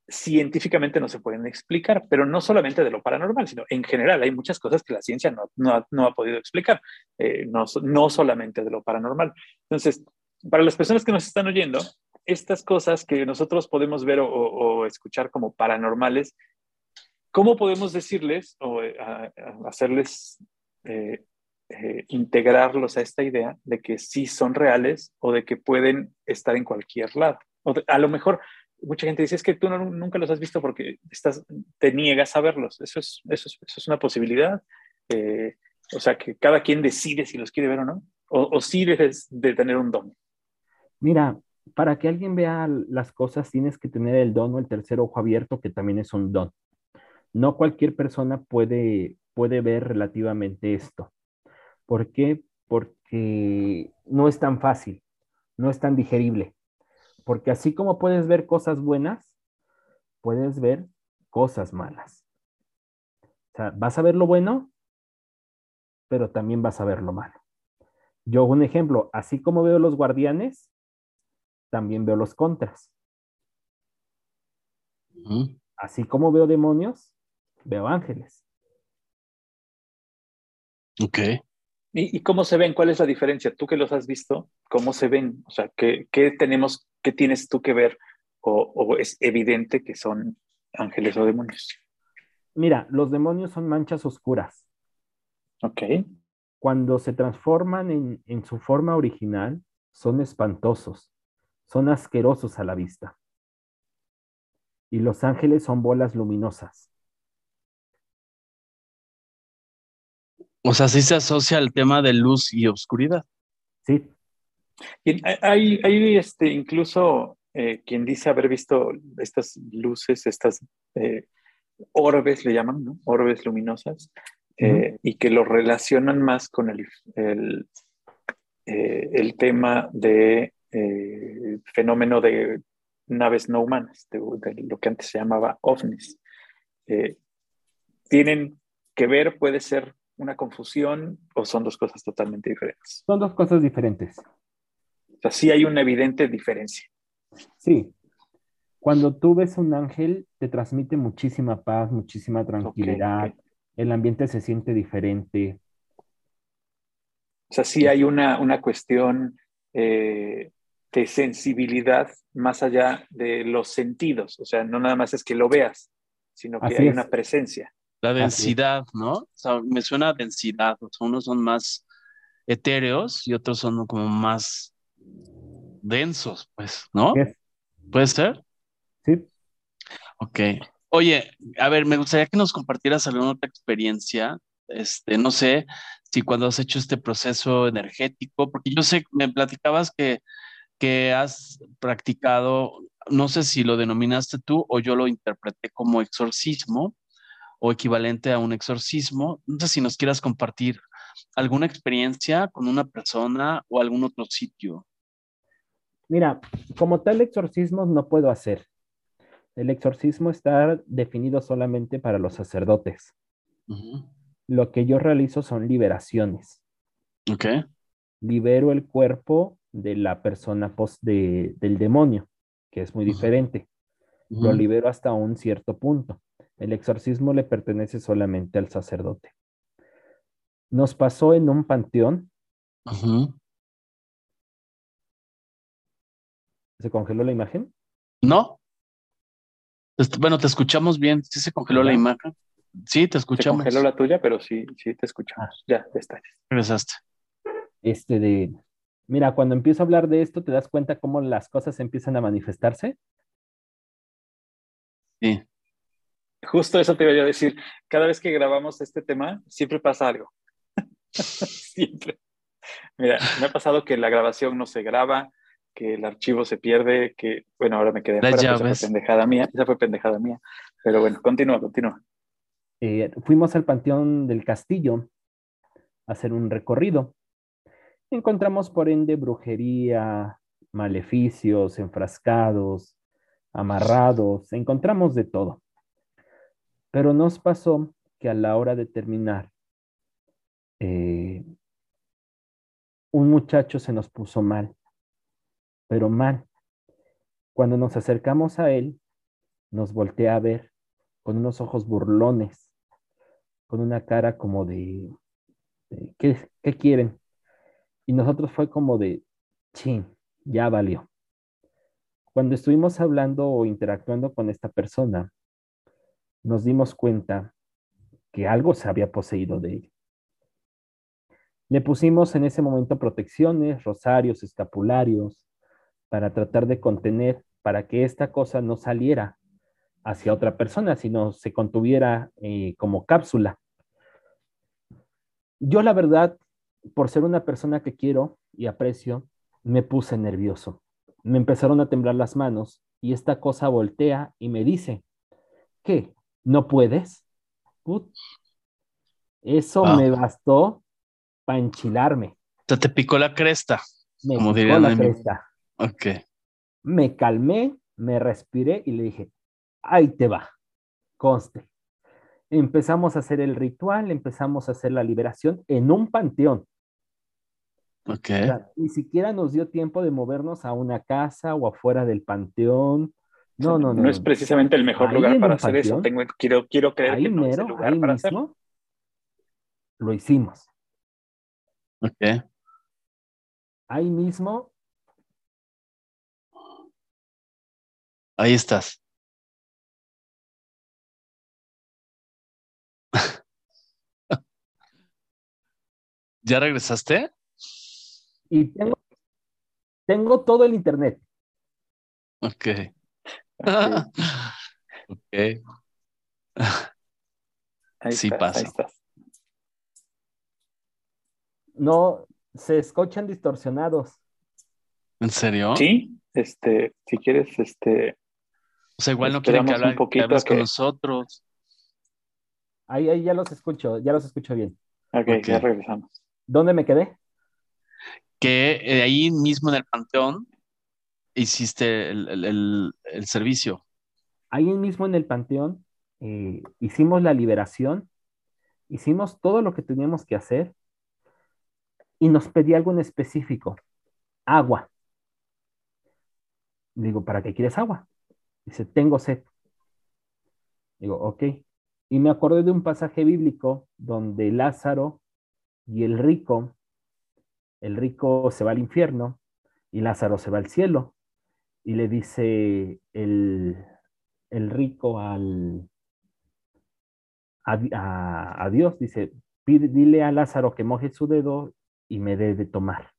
científicamente no se pueden explicar, pero no solamente de lo paranormal, sino en general hay muchas cosas que la ciencia no, no, ha, podido explicar, eh, no, no solamente de lo paranormal. Entonces, para las personas que nos están oyendo, estas cosas que nosotros podemos ver o, escuchar como paranormales, ¿cómo podemos decirles o eh, hacerles eh, integrarlos a esta idea de que sí son reales o de que pueden estar en cualquier lado? O a lo mejor mucha gente dice, es que tú nunca los has visto porque estás, te niegas a verlos. Eso es, eso es, una posibilidad. Eh, o sea, que cada quien decide si los quiere ver o no. O, o sí debes de tener un don. Mira, para que alguien vea las cosas tienes que tener el don o el tercer ojo abierto, que también es un don. No cualquier persona puede, puede ver relativamente esto. ¿Por qué? Porque no es tan fácil, no es tan digerible porque así como puedes ver cosas buenas, puedes ver cosas malas. O sea, vas a ver lo bueno, pero también vas a ver lo malo. Yo, un ejemplo, así como veo los guardianes, también veo los contras. Así como veo demonios, veo ángeles. Ok. ¿Y, cómo se ven? ¿Cuál es la diferencia? Tú que los has visto, ¿cómo se ven? O sea, ¿qué, tenemos, qué tienes tú que ver? O, es evidente que son ángeles o demonios? Mira, los demonios son manchas oscuras. Ok. Cuando se transforman en, en su forma original, son espantosos, son asquerosos a la vista. Y los ángeles son bolas luminosas. O sea, sí se asocia al tema de luz y oscuridad. Sí. hay, hay este, incluso eh, quien dice haber visto estas luces, estas eh, orbes, le llaman, ¿no? Orbes luminosas, eh, y que lo relacionan más con el, el, el tema de fenómeno de naves no humanas, de, de, lo que antes se llamaba ovnis. tienen que ver, puede ser una confusión o son dos cosas totalmente diferentes? Son dos cosas diferentes. O sea, sí hay una evidente diferencia. Sí. Cuando tú ves un ángel, te transmite muchísima paz, muchísima tranquilidad. El ambiente se siente diferente. O sea, sí hay una, una cuestión eh, de sensibilidad más allá de los sentidos. O sea, no nada más es que lo veas, sino que hay una presencia. La densidad, ¿no? O sea, me suena a densidad. O sea, unos son más etéreos y otros son como más densos, pues, ¿no? ¿Puede ser? Sí. Ok. Oye, a ver, me gustaría que nos compartieras alguna otra experiencia. Este, no sé si cuando has hecho este proceso energético, porque yo sé, me platicabas que, que has practicado, no sé si lo denominaste tú o yo lo interpreté como exorcismo, o equivalente a un exorcismo. No sé si nos quieras compartir alguna experiencia con una persona o algún otro sitio. Mira, como tal exorcismo no puedo hacer. El exorcismo está definido solamente para los sacerdotes. Lo que yo realizo son liberaciones. Ok. Libero el cuerpo de la persona post del demonio, que es muy diferente. Lo libero hasta un cierto punto. El exorcismo le pertenece solamente al sacerdote. Nos pasó en un panteón. ¿Se congeló la imagen? No. Bueno, te escuchamos bien. Sí se congeló la imagen. Sí, te escuchamos. Se congeló la tuya, pero sí, sí te escuchamos. Ah. Ya, ya está. Regresaste. Este de. Mira, cuando empiezo a hablar de esto, ¿te das cuenta cómo las cosas empiezan a manifestarse? Sí. Justo eso te iba a decir. Cada vez que grabamos este tema, siempre pasa algo. siempre. Mira, me ha pasado que la grabación no se graba, que el archivo se pierde, que, bueno, ahora me quedé fuera, pues, esa fue pendejada mía, esa fue pendejada mía. Pero bueno, continúa, continúa. Eh, fuimos al Panteón del Castillo a hacer un recorrido. Encontramos, por ende, brujería, maleficios, enfrascados, amarrados, encontramos de todo. Pero nos pasó que a la hora de terminar, eh, un muchacho se nos puso mal, pero mal. Cuando nos acercamos a él, nos voltea a ver con unos ojos burlones, con una cara como de, ¿qué, ¿qué quieren? Y nosotros fue como de, chin, ya valió. Cuando estuvimos hablando o interactuando con esta persona, nos dimos cuenta que algo se había poseído de él. Le pusimos en ese momento protecciones, rosarios, escapularios, para tratar de contener, para que esta cosa no saliera hacia otra persona, sino se contuviera eh, como cápsula. Yo la verdad, por ser una persona que quiero y aprecio, me puse nervioso. Me empezaron a temblar las manos y esta cosa voltea y me dice, ¿qué? ¿No puedes? Put. Eso Wow. me bastó para enchilarme. Sea, te picó la cresta. Me Como picó la cresta. Ok. Me calmé, me respiré y le dije, ahí te va, conste. Empezamos a hacer el ritual, empezamos a hacer la liberación en un panteón. Ok. O sea, ni siquiera nos dio tiempo de movernos a una casa o afuera del panteón. No, no, no. No es precisamente el mejor lugar para hacer eso. Tengo, quiero, quiero creer Ahí que no es el lugar ahí para hacerlo. mismo, lo hicimos. Ok. Ahí mismo, Ahí estás. ¿Ya regresaste? y tengo, tengo todo el internet. Ok. Ok, ahí Sí pasa. ahí estás. No, se escuchan distorsionados. ¿En serio? Sí, este, si quieres, este, O sea, igual no quieren que, Esperamos un habla- que poquito hables con nosotros. Ahí, ahí ya los escucho, ya los escucho bien. ok, Ok. ya regresamos. ¿Dónde me quedé? Que eh, ahí mismo en el panteón hiciste el, el- el- servicio. ahí mismo en el panteón eh, hicimos la liberación, hicimos todo lo que teníamos que hacer y nos pedía algo en específico, agua. Digo, ¿para qué quieres agua? Dice, tengo sed. Digo, ok. Y me acordé de un pasaje bíblico donde Lázaro y el rico, el rico se va al infierno y Lázaro se va al cielo. Y le dice el, el rico al, a, Dios, dice, "Pide- dile a Lázaro que moje su dedo y me dé de tomar.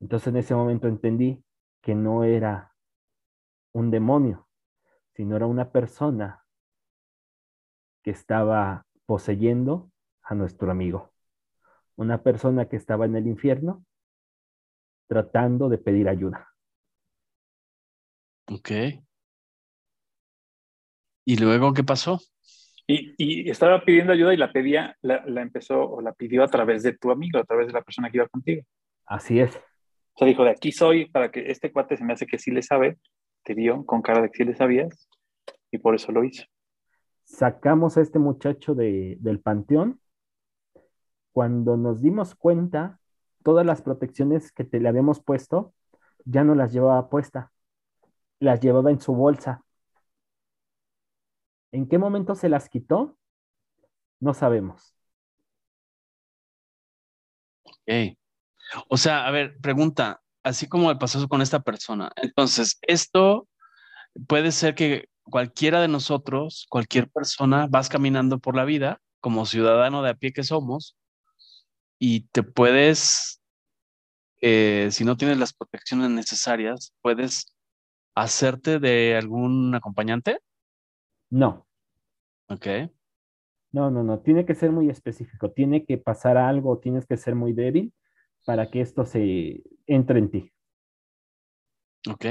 Entonces en ese momento entendí que no era un demonio, sino era una persona que estaba poseyendo a nuestro amigo. Una persona que estaba en el infierno tratando de pedir ayuda. Ok. ¿Y luego qué pasó? Y, y estaba pidiendo ayuda y la pedía, la, la empezó o la pidió a través de tu amigo, a través de la persona que iba contigo. Así es. O sea, dijo, de aquí soy, para que este cuate se me hace que sí le sabe, te vio con cara de que sí le sabías, y por eso lo hizo. Sacamos a este muchacho de, del panteón. Cuando nos dimos cuenta, todas las protecciones que te le habíamos puesto, ya no las llevaba puesta. Las llevaba en su bolsa. ¿En qué momento se las quitó? No sabemos. Ok. O sea, a ver, pregunta, así como me pasó con esta persona. Entonces, esto puede ser que cualquiera de nosotros, cualquier persona, vas caminando por la vida como ciudadano de a pie que somos y te puedes eh, si no tienes las protecciones necesarias, puedes hacerte de algún acompañante. No. Ok. No, no, no. Tiene que ser muy específico. Tiene que pasar algo, tienes que ser muy débil para que esto se entre en ti. Ok.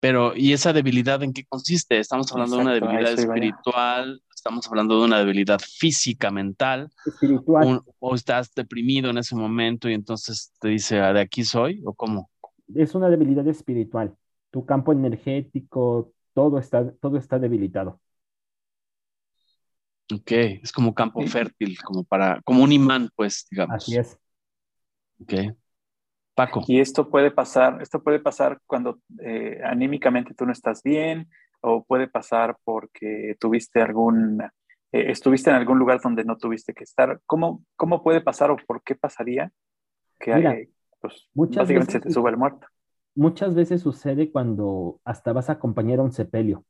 Pero, ¿y esa debilidad en qué consiste? Estamos hablando de una debilidad espiritual, estamos hablando de una debilidad física, mental. Espiritual. o estás deprimido en ese momento y entonces te dice, ah, ¿de aquí soy? ¿O cómo? Es una debilidad espiritual. Tu campo energético, todo está, todo está debilitado. Ok, es como campo fértil, como para, como un imán, pues, digamos. Así es. Ok. Paco. Y esto puede pasar, esto puede pasar cuando eh, anímicamente tú no estás bien, o puede pasar porque tuviste algún, eh, estuviste en algún lugar donde no tuviste que estar. ¿Cómo, cómo puede pasar o por qué pasaría que Mira, hay, pues, básicamente se te el muerto? Muchas veces sucede cuando hasta vas a acompañar a un sepelio.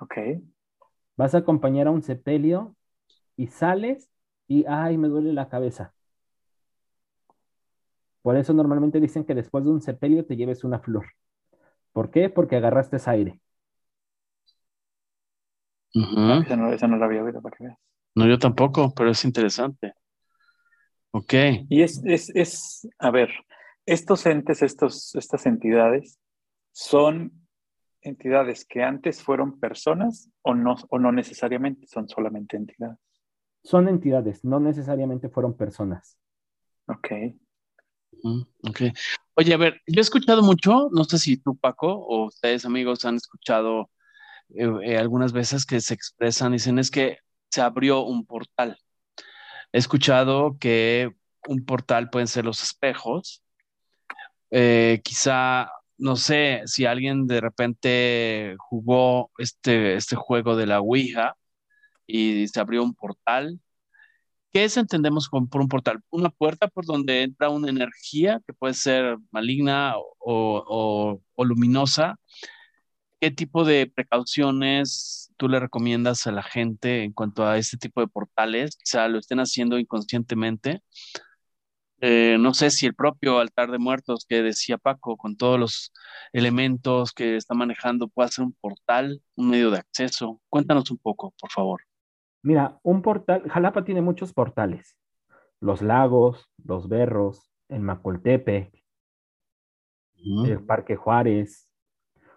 Ok. Vas a acompañar a un sepelio y sales y, ay, me duele la cabeza. Por eso normalmente dicen que después de un sepelio te lleves una flor. ¿Por qué? Porque agarraste ese aire. esa, no, esa, no, la había oído para que veas. No, yo tampoco, pero es interesante. Ok. Y es, es, es a ver, estos entes, estos, estas entidades, son entidades que antes fueron personas o no, o no necesariamente son solamente entidades? Son entidades, no necesariamente fueron personas. Ok. Ok. Oye, a ver, yo he escuchado mucho, no sé si tú, Paco, o ustedes, amigos, han escuchado eh, eh, algunas veces que se expresan, dicen es que se abrió un portal. He escuchado que un portal pueden ser los espejos. Eh, quizá, no sé, si alguien de repente jugó este, este juego de la Ouija y se abrió un portal, ¿Qué es, entendemos por un portal? Una puerta por donde entra una energía que puede ser maligna o, luminosa. ¿Qué tipo de precauciones tú le recomiendas a la gente en cuanto a este tipo de portales? Sea, lo estén haciendo inconscientemente. Eh, no sé si el propio altar de muertos que decía Paco, con todos los elementos que está manejando, puede ser un portal, un medio de acceso. Cuéntanos un poco, por favor. Mira, un portal, Jalapa tiene muchos portales. Los lagos, los berros, el Macoltepec, el Parque Juárez,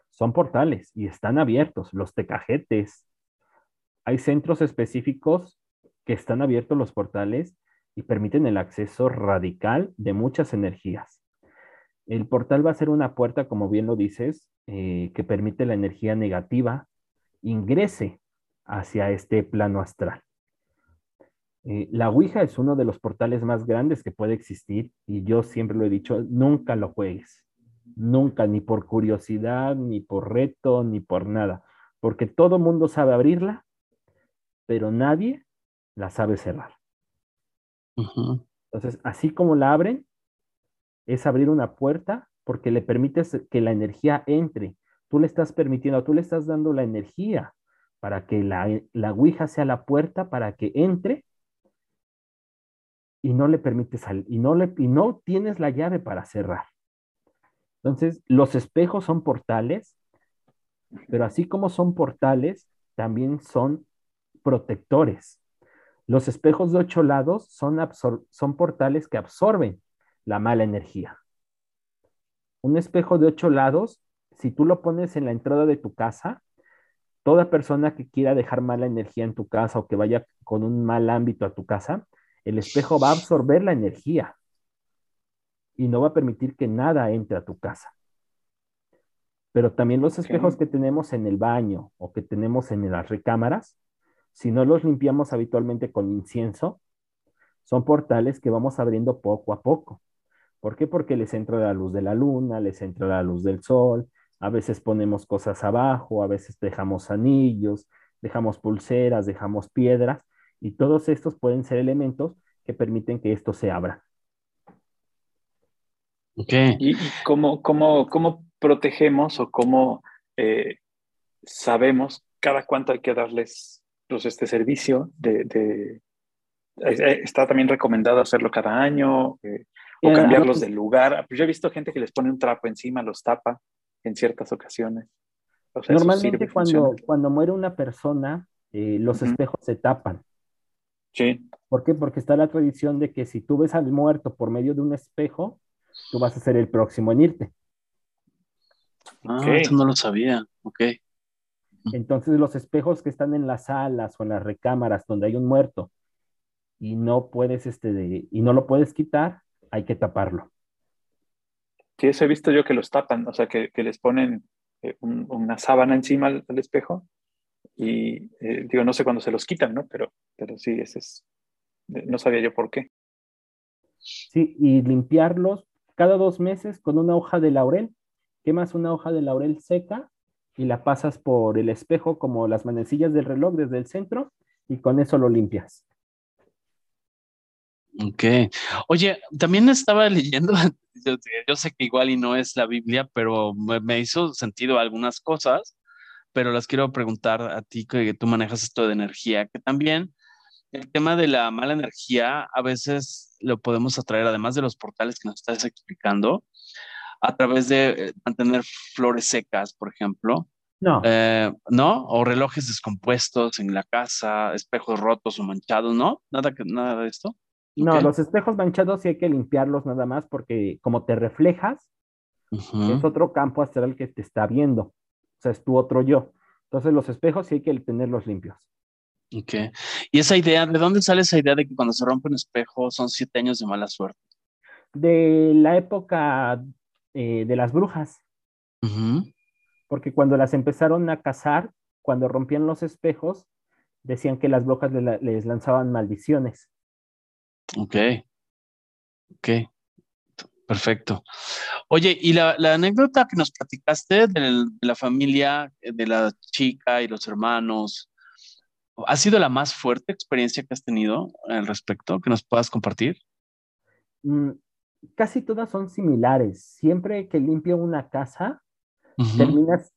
son portales y están abiertos. Los tecajetes. Hay centros específicos que están abiertos los portales y permiten el acceso radical de muchas energías. El portal va a ser una puerta, como bien lo dices, eh, que permite la energía negativa ingrese hacia este plano astral. Eh, la Ouija es uno de los portales más grandes que puede existir y yo siempre lo he dicho, nunca lo juegues, nunca, ni por curiosidad, ni por reto, ni por nada, porque todo mundo sabe abrirla, pero nadie la sabe cerrar. Entonces, así como la abren, es abrir una puerta porque le permites que la energía entre. Tú le estás permitiendo, tú le estás dando la energía para que la, la Ouija sea la puerta para que entre y no le permites salir y no, le, y no tienes la llave para cerrar. Entonces, los espejos son portales, pero así como son portales, también son protectores. Los espejos de ocho lados son, son portales que absorben la mala energía. Un espejo de ocho lados, si tú lo pones en la entrada de tu casa, toda persona que quiera dejar mala energía en tu casa o que vaya con un mal ámbito a tu casa, el espejo va a absorber la energía y no va a permitir que nada entre a tu casa. Pero también los espejos que tenemos en el baño o que tenemos en las recámaras, si no los limpiamos habitualmente con incienso, son portales que vamos abriendo poco a poco. ¿Por qué? Porque les entra la luz de la luna, les entra la luz del sol, a veces ponemos cosas abajo, a veces dejamos anillos, dejamos pulseras, dejamos piedras, y todos estos pueden ser elementos que permiten que esto se abra. Ok. ¿Y, cómo, cómo, cómo, protegemos o cómo eh, sabemos cada cuánto hay que darles pues, este servicio de, eh, eh, está también recomendado hacerlo cada año o cambiarlos de lugar. Pues yo he visto gente que les pone un trapo encima, los tapa en ciertas ocasiones. Normalmente cuando, cuando muere una persona, eh, los espejos se tapan. Sí. ¿Por qué? Porque está la tradición de que si tú ves al muerto por medio de un espejo, tú vas a ser el próximo en irte. Ah, eso no lo sabía. Ok. Entonces los espejos que están en las salas o en las recámaras donde hay un muerto y no puedes este y no lo puedes quitar, hay que taparlo. Sí, eso he visto yo que los tapan, o sea, que, les ponen eh, una sábana encima del espejo y eh, digo, no sé cuándo se los quitan, ¿no? Pero, pero sí, ese es, no sabía yo por qué. Sí, y limpiarlos cada dos meses con una hoja de laurel. Quemas una hoja de laurel seca y la pasas por el espejo como las manecillas del reloj desde el centro y con eso lo limpias. Ok. Oye, también estaba leyendo, yo, sé que igual y no es la Biblia, pero me, hizo sentido algunas cosas, pero las quiero preguntar a ti que tú manejas esto de energía, que también el tema de la mala energía a veces lo podemos atraer, además de los portales que nos estás explicando, a través de mantener flores secas, por ejemplo. No. Eh, ¿No? O relojes descompuestos en la casa, espejos rotos o manchados, ¿no? Nada, que, nada de esto. No, los espejos manchados sí hay que limpiarlos nada más porque como te reflejas, es otro campo astral que te está viendo. O sea, es tu otro yo. Entonces los espejos sí hay que tenerlos limpios. Ok. ¿Y esa idea, de dónde sale esa idea de que cuando se rompe un espejo son siete años de mala suerte? De la época eh, de las brujas. Porque cuando las empezaron a cazar, cuando rompían los espejos, decían que las brujas les lanzaban maldiciones. Ok. Ok. Perfecto. Oye, y la, anécdota que nos platicaste de la familia, eh, de la chica y los hermanos, ¿ha sido la más fuerte experiencia que has tenido al respecto que nos puedas compartir? Mm, casi todas son similares. Siempre que limpio una casa,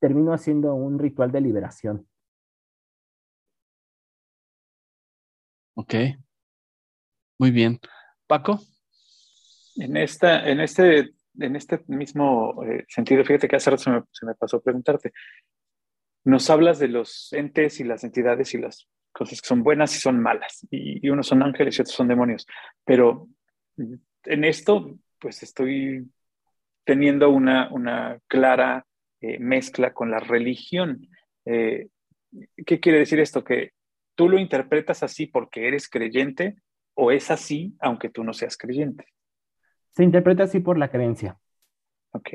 termino haciendo un ritual de liberación. Ok. Muy bien. Paco. En, esta, en, este, en este mismo eh, sentido, fíjate que hace rato se me, pasó preguntarte. Nos hablas de los entes y las entidades y las cosas que son buenas y son malas. Y, y unos son ángeles y otros son demonios. Pero en esto, pues estoy teniendo una, una clara eh, mezcla con la religión. Eh, ¿Qué quiere decir esto? Que tú lo interpretas así porque eres creyente o es así aunque tú no seas creyente. Se interpreta así por la creencia. Ok.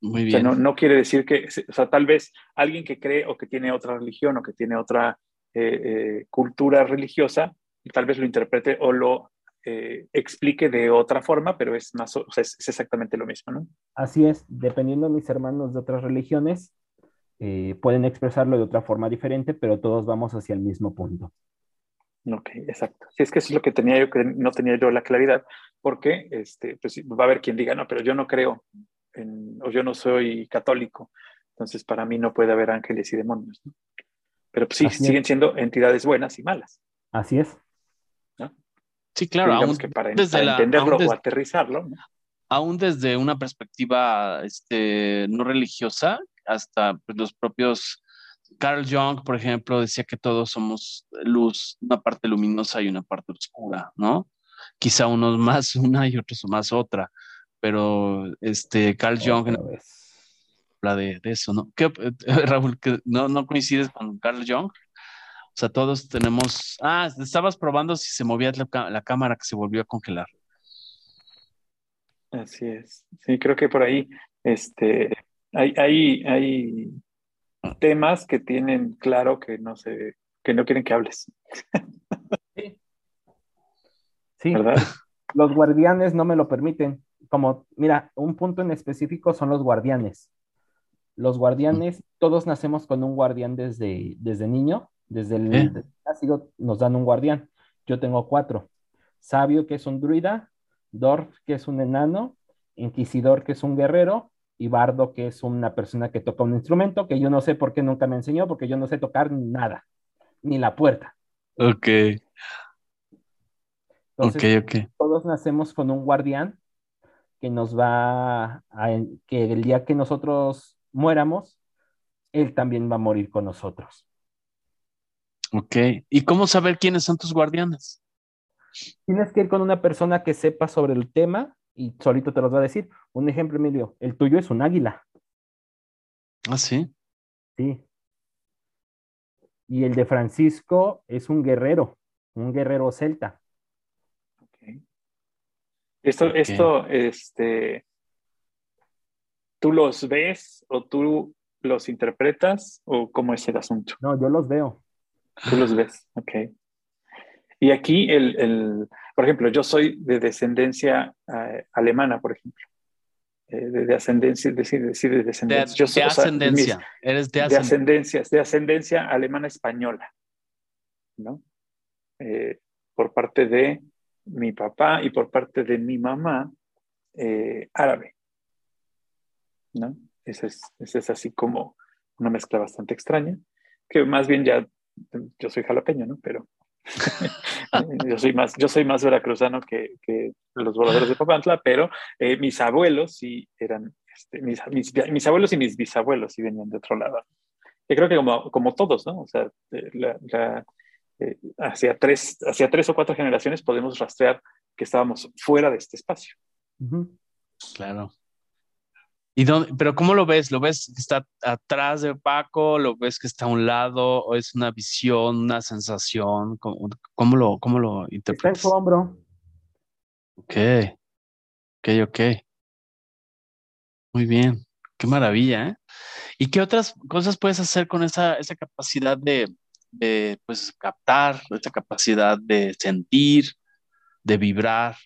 Muy bien. no, no, quiere decir que, o sea, tal vez alguien que cree o que tiene otra religión o que tiene otra eh, cultura religiosa, tal vez lo interprete o lo eh, explique de otra forma, pero es más, o sea, es, exactamente lo mismo, ¿no? Así es, dependiendo de mis hermanos de otras religiones, eh, pueden expresarlo de otra forma diferente, pero todos vamos hacia el mismo punto. Ok, exacto. Si es que eso es lo que tenía yo, que no tenía yo la claridad, porque este, pues, va a haber quien diga, no, pero yo no creo, en, o yo no soy católico, entonces para mí no puede haber ángeles y demonios, ¿no? Pero pues, sí, siguen siendo entidades buenas y malas. Así es. Sí, claro. Digamos que para, entenderlo o aterrizarlo. Aún desde una perspectiva este, no religiosa, hasta pues, los propios. Carl Jung, por ejemplo, decía que todos somos luz, una parte luminosa y una parte oscura, ¿no? Quizá unos más una y otros más otra, pero este Carl Jung habla de, de, eso, ¿no? ¿Qué, Raúl, no, no coincides con Carl Jung? O sea, todos tenemos. Ah, estabas probando si se movía la, cámara que se volvió a congelar. Así es. Sí, creo que por ahí este, hay, hay, hay temas que tienen claro que no se, que no quieren que hables. Sí. Sí. ¿Verdad? Los guardianes no me lo permiten. Como, mira, un punto en específico son los guardianes. Los guardianes, todos nacemos con un guardián desde, desde niño desde el nacido nos dan un guardián. Yo tengo cuatro. Sabio, que es un druida, Dorf, que es un enano, Inquisidor, que es un guerrero, y Bardo, que es una persona que toca un instrumento que yo no sé por qué nunca me enseñó, porque yo no sé tocar nada, ni la puerta. Ok. Entonces, todos nacemos con un guardián que nos va a, que el día que nosotros muéramos, él también va a morir con nosotros. Ok. ¿Y cómo saber quiénes son tus guardianes? Tienes que ir con una persona que sepa sobre el tema y solito te los va a decir. Un ejemplo, Emilio, el tuyo es un águila. Ah, sí. Sí. Y el de Francisco es un guerrero, un guerrero celta. Esto, esto, este, ¿tú los ves o tú los interpretas o cómo es el asunto? No, yo los veo. Tú los ves, ok. Y aquí, el, el por ejemplo, yo soy de descendencia eh, alemana, por ejemplo. Eh, de, ascendencia, decir, decir de descendencia. De, ascendencia. Eres de, de ascendencia. De ascendencia alemana española, ¿no? Eh, por parte de mi papá y por parte de mi mamá, árabe, ¿no? Esa es, es así como una mezcla bastante extraña, que más bien ya yo soy jalapeño, ¿no? Pero yo soy más, yo soy más veracruzano que, que los voladores de Papantla, pero eh, mis abuelos sí eran, este, mis, mis, abuelos y mis bisabuelos sí venían de otro lado. Y creo que como, como todos, ¿no? O sea, eh, la, eh, hacia, tres, hacia tres o cuatro generaciones podemos rastrear que estábamos fuera de este espacio. Claro. ¿Y dónde, pero cómo lo ves? ¿Lo ves que está atrás de Paco? ¿Lo ves que está a un lado? ¿O es una visión, una sensación? ¿Cómo, lo, cómo lo interpretas? Está en su hombro. Ok, ok, ok. Muy bien, qué maravilla, ¿eh? ¿Y qué otras cosas puedes hacer con esa, esa capacidad de, de, pues, captar, esa capacidad de sentir, de vibrar?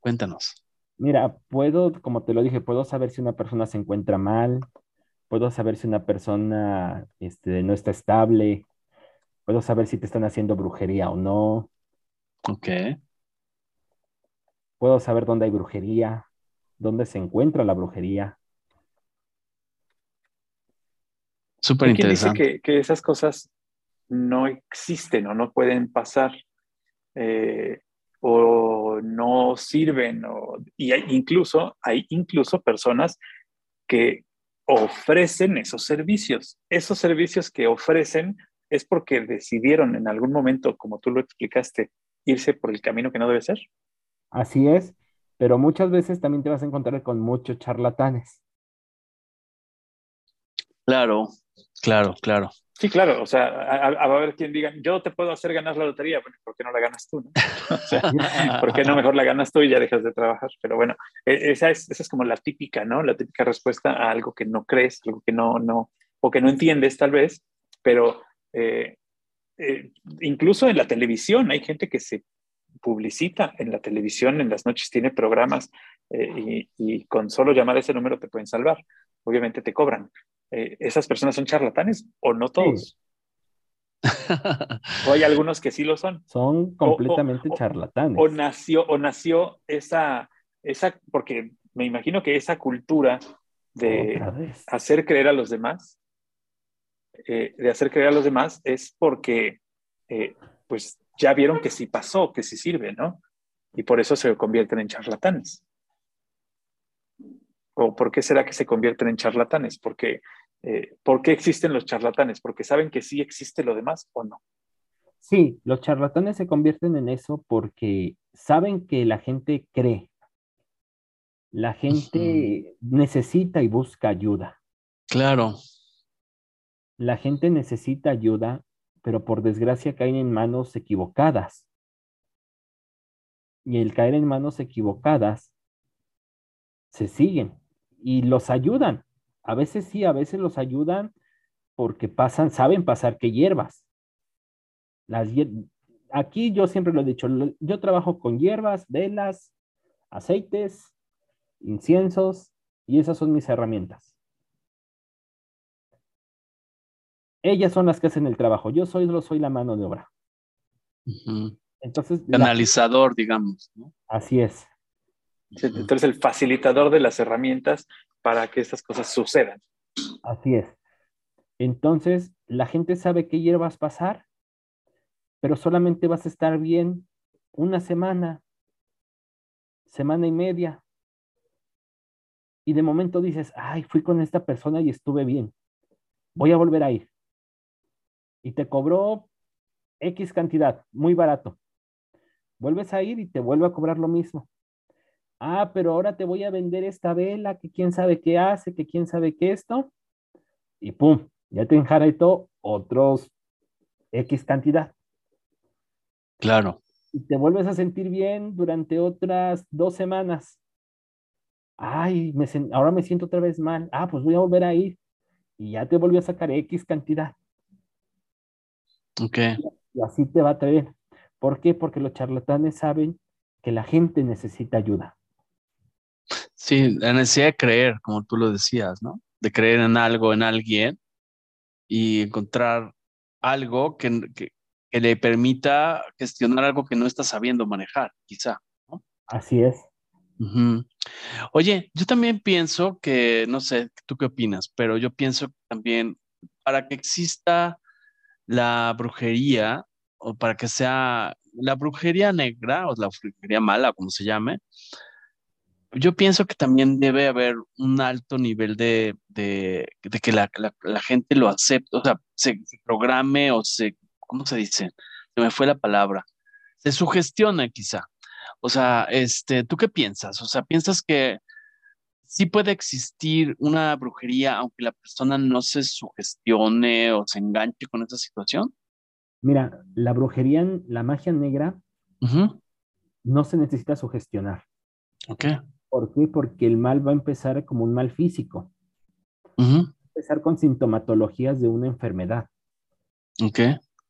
Cuéntanos. Mira, puedo, como te lo dije, puedo saber si una persona se encuentra mal, puedo saber si una persona este, no está estable, puedo saber si te están haciendo brujería o no. Ok. Puedo saber dónde hay brujería, dónde se encuentra la brujería. Súper interesante. Dice que, esas cosas no existen o no pueden pasar. Eh, o no sirven, o, y hay incluso, hay incluso personas que ofrecen esos servicios. Esos servicios que ofrecen es porque decidieron en algún momento, como tú lo explicaste, irse por el camino que no debe ser. Así es, pero muchas veces también te vas a encontrar con muchos charlatanes. Claro, claro, claro. Sí, claro, o sea, a, a, ver quien diga, yo te puedo hacer ganar la lotería, bueno, ¿por qué no la ganas tú? No? O ¿por qué no mejor la ganas tú y ya dejas de trabajar? Pero bueno, e, esa es, esa es como la típica, ¿no? La típica respuesta a algo que no crees, algo que no, no, o que no entiendes tal vez, pero eh, eh, incluso en la televisión hay gente que se publicita en la televisión, en las noches tiene programas eh, y, con solo llamar ese número te pueden salvar. Obviamente te cobran, eh, esas personas son charlatanes o no todos. o hay algunos que sí lo son. Son completamente charlatanes. O, nació, o nació esa, esa, porque me imagino que esa cultura de hacer creer a los demás, eh, de hacer creer a los demás es porque eh, pues ya vieron que sí pasó, que sí sirve, ¿no? Y por eso se convierten en charlatanes. ¿O por qué será que se convierten en charlatanes? Porque eh, ¿por qué existen los charlatanes? ¿Porque saben que sí existe lo demás o no? Sí, los charlatanes se convierten en eso porque saben que la gente cree. La gente necesita y busca ayuda. Claro. La gente necesita ayuda, pero por desgracia caen en manos equivocadas. Y el caer en manos equivocadas, se siguen y los ayudan a veces sí, a veces los ayudan porque pasan, saben pasar que hierbas. Las Aquí yo siempre lo he dicho, yo trabajo con hierbas, velas, aceites, inciensos y esas son mis herramientas. Ellas son las que hacen el trabajo, yo soy, soy la mano de obra. Entonces, Analizador, digamos. Así es. Entonces, el facilitador de las herramientas para que estas cosas sucedan. Así es. Entonces, la gente sabe qué hierbas pasar, pero solamente vas a estar bien una semana, semana y media, y de momento dices, ay, fui con esta persona y estuve bien, voy a volver a ir. Y te cobró X cantidad, muy barato. Vuelves a ir y te vuelve a cobrar lo mismo. Ah, pero ahora te voy a vender esta vela que quién sabe qué hace, que quién sabe qué esto. Y pum, ya te enjaretó otros X cantidad. Claro. Y te vuelves a sentir bien durante otras dos semanas. Ay, me ahora me siento otra vez mal. Ah, pues voy a volver a ir. Y ya te volvió a sacar X cantidad. Ok. Y así te va a traer. ¿Por qué? Porque los charlatanes saben que la gente necesita ayuda. Sí, la necesidad de creer, como tú lo decías, ¿no? De creer en algo, en alguien y encontrar algo que, que, le permita gestionar algo que no está sabiendo manejar, quizá. ¿no? Así es. Oye, yo también pienso que, no sé, tú qué opinas, pero yo pienso también, para que exista la brujería, o para que sea la brujería negra, o la brujería mala, como se llame, yo pienso que también debe haber un alto nivel de, que la, gente lo acepte, o sea, se, programe o se, ¿cómo se dice? Se me fue la palabra. Se sugestione quizá. O sea, este, ¿tú qué piensas? O sea, ¿piensas que sí puede existir una brujería aunque la persona no se sugestione o se enganche con esa situación? Mira, la brujería, la magia negra, no se necesita sugestionar. Ok. ¿Por qué? Porque el mal va a empezar como un mal físico. Va a empezar con sintomatologías de una enfermedad. Ok.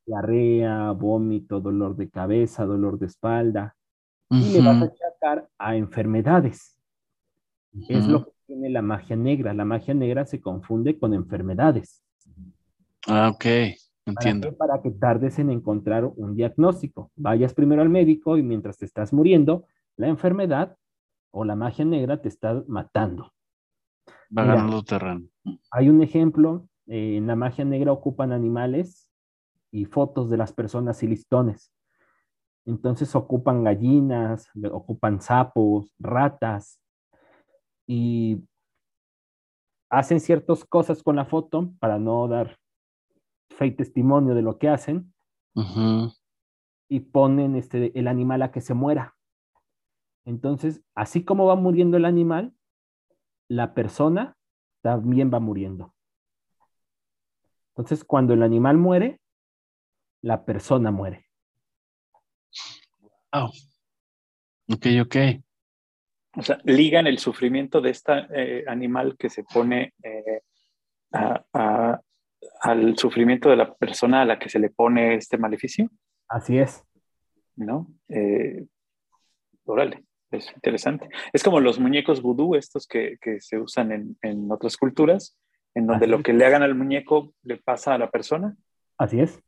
Diarrea, vómito, dolor de cabeza, dolor de espalda. Y le vas a achacar a enfermedades. Es lo que tiene la magia negra. La magia negra se confunde con enfermedades. Ah, ok. Entiendo. Para, para que tardes en encontrar un diagnóstico. Vayas primero al médico y mientras te estás muriendo, la enfermedad o la magia negra te está matando. Va ganando terreno. Hay un ejemplo, eh, en la magia negra ocupan animales y fotos de las personas y listones. Entonces ocupan gallinas, ocupan sapos, ratas y hacen ciertas cosas con la foto para no dar fe y testimonio de lo que hacen y ponen este, el animal a que se muera. Entonces, así como va muriendo el animal, la persona también va muriendo. Entonces, cuando el animal muere, la persona muere. Oh. Ok, ok. O sea, ligan el sufrimiento de este animal que se pone eh, al sufrimiento de la persona a la que se le pone este maleficio. Así es. ¿No? Eh, órale. Es interesante. Es como los muñecos vudú, estos que, se usan en, otras culturas, en donde lo que le hagan al muñeco le pasa a la persona. Así es.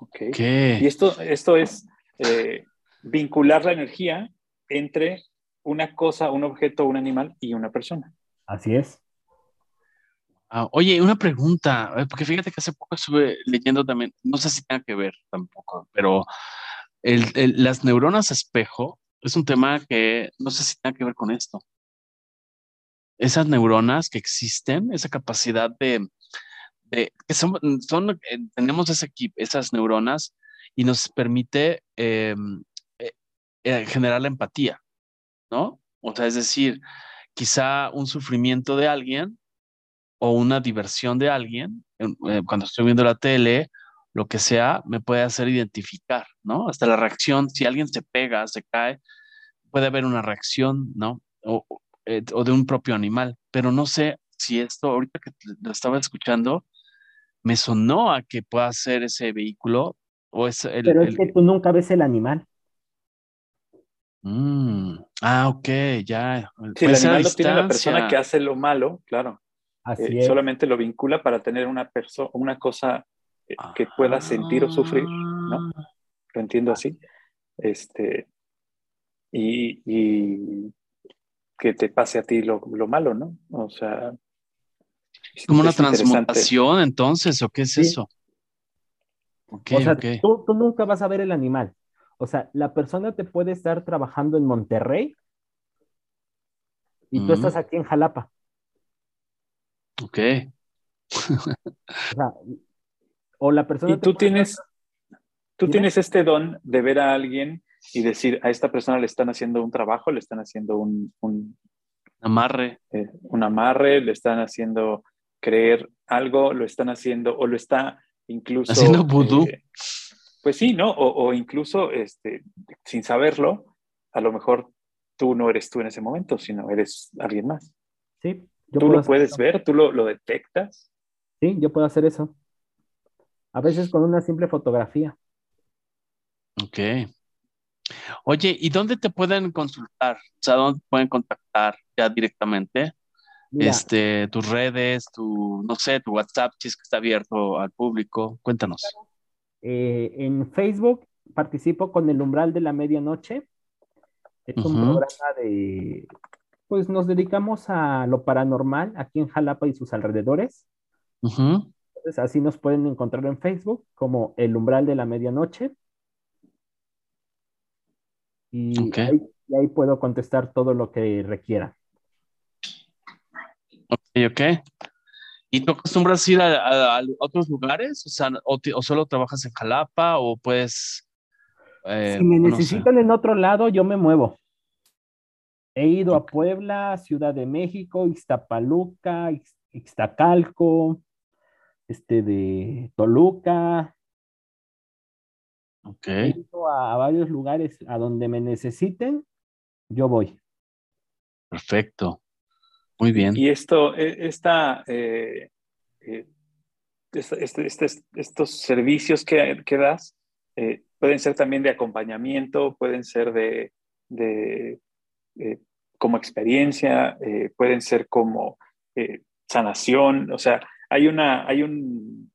Ok. Y esto, esto es eh, vincular la energía entre una cosa, un objeto, un animal y una persona. Así es. Ah, oye, una pregunta, eh, porque fíjate que hace poco estuve leyendo también, no sé si tenga que ver tampoco, pero las neuronas espejo es un tema que no sé si tenga que ver con esto. Esas neuronas que existen, esa capacidad de, que son, eh, tenemos esas neuronas y nos permite em, eh, eh, generar la empatía, ¿no? O sea, es decir, quizá un sufrimiento de alguien o una diversión de alguien, cuando estoy viendo la tele lo que sea, me puede hacer identificar, ¿no? Hasta la reacción, si alguien se pega, se cae, puede haber una reacción, ¿no? O, eh, de un propio animal, pero no sé si esto, ahorita que lo estaba escuchando, me sonó a que pueda ser ese vehículo o es el... Pero es que tú nunca ves el animal. Mm, ah, ok, ya. Si el animal no tiene la persona que hace lo malo, claro. Así eh, Solamente lo vincula para tener una persona, una cosa que pueda sentir o sufrir, ¿no? Ah. Lo entiendo así. Este, y, que te pase a ti lo, malo, ¿no? O sea... ¿Como una transmutación entonces o qué es eso? o sea, tú, nunca vas a ver el animal. O sea, la persona te puede estar trabajando en Monterrey y tú estás aquí en Jalapa. Ok. o, la persona... Y tú tienes, tú tienes este don de ver a alguien y decir, a esta persona le están haciendo un trabajo, le están haciendo un... amarre. Eh, un amarre, le están haciendo creer algo, lo están haciendo o lo está incluso... Haciendo vudú. Eh, pues sí, ¿no? O, incluso este, sin saberlo, a lo mejor tú no eres tú en ese momento, sino eres alguien más. Sí. tú lo puedes ver, tú lo, lo detectas. Sí, yo puedo hacer eso. A veces con una simple fotografía. Ok. Oye, ¿y dónde te pueden consultar? O sea, ¿dónde pueden contactar ya directamente? este, tus redes, tu, no sé, tu WhatsApp, si es que está abierto al público. Cuéntanos. Eh, en Facebook participo con el umbral de la medianoche. Es un programa de, pues nos dedicamos a lo paranormal aquí en Jalapa y sus alrededores. Entonces así nos pueden encontrar en Facebook como el umbral de la medianoche. Y, ahí, puedo contestar todo lo que requiera. Ok, ok. ¿Y tú acostumbras ir a, otros lugares? O sea, o, solo trabajas en Jalapa o puedes... Eh, si me necesitan en otro lado, yo me muevo. He ido a Puebla, Ciudad de México, Ixtapaluca, Ixtacalco, este de Toluca. Ok. A varios lugares a donde me necesiten, yo voy. Perfecto. Muy bien. Y esto, e, esta, eh, eh, este, este, estos servicios que, que das eh, pueden ser también de acompañamiento, pueden ser de, de como experiencia, pueden ser como sanación, o sea, hay una, hay un,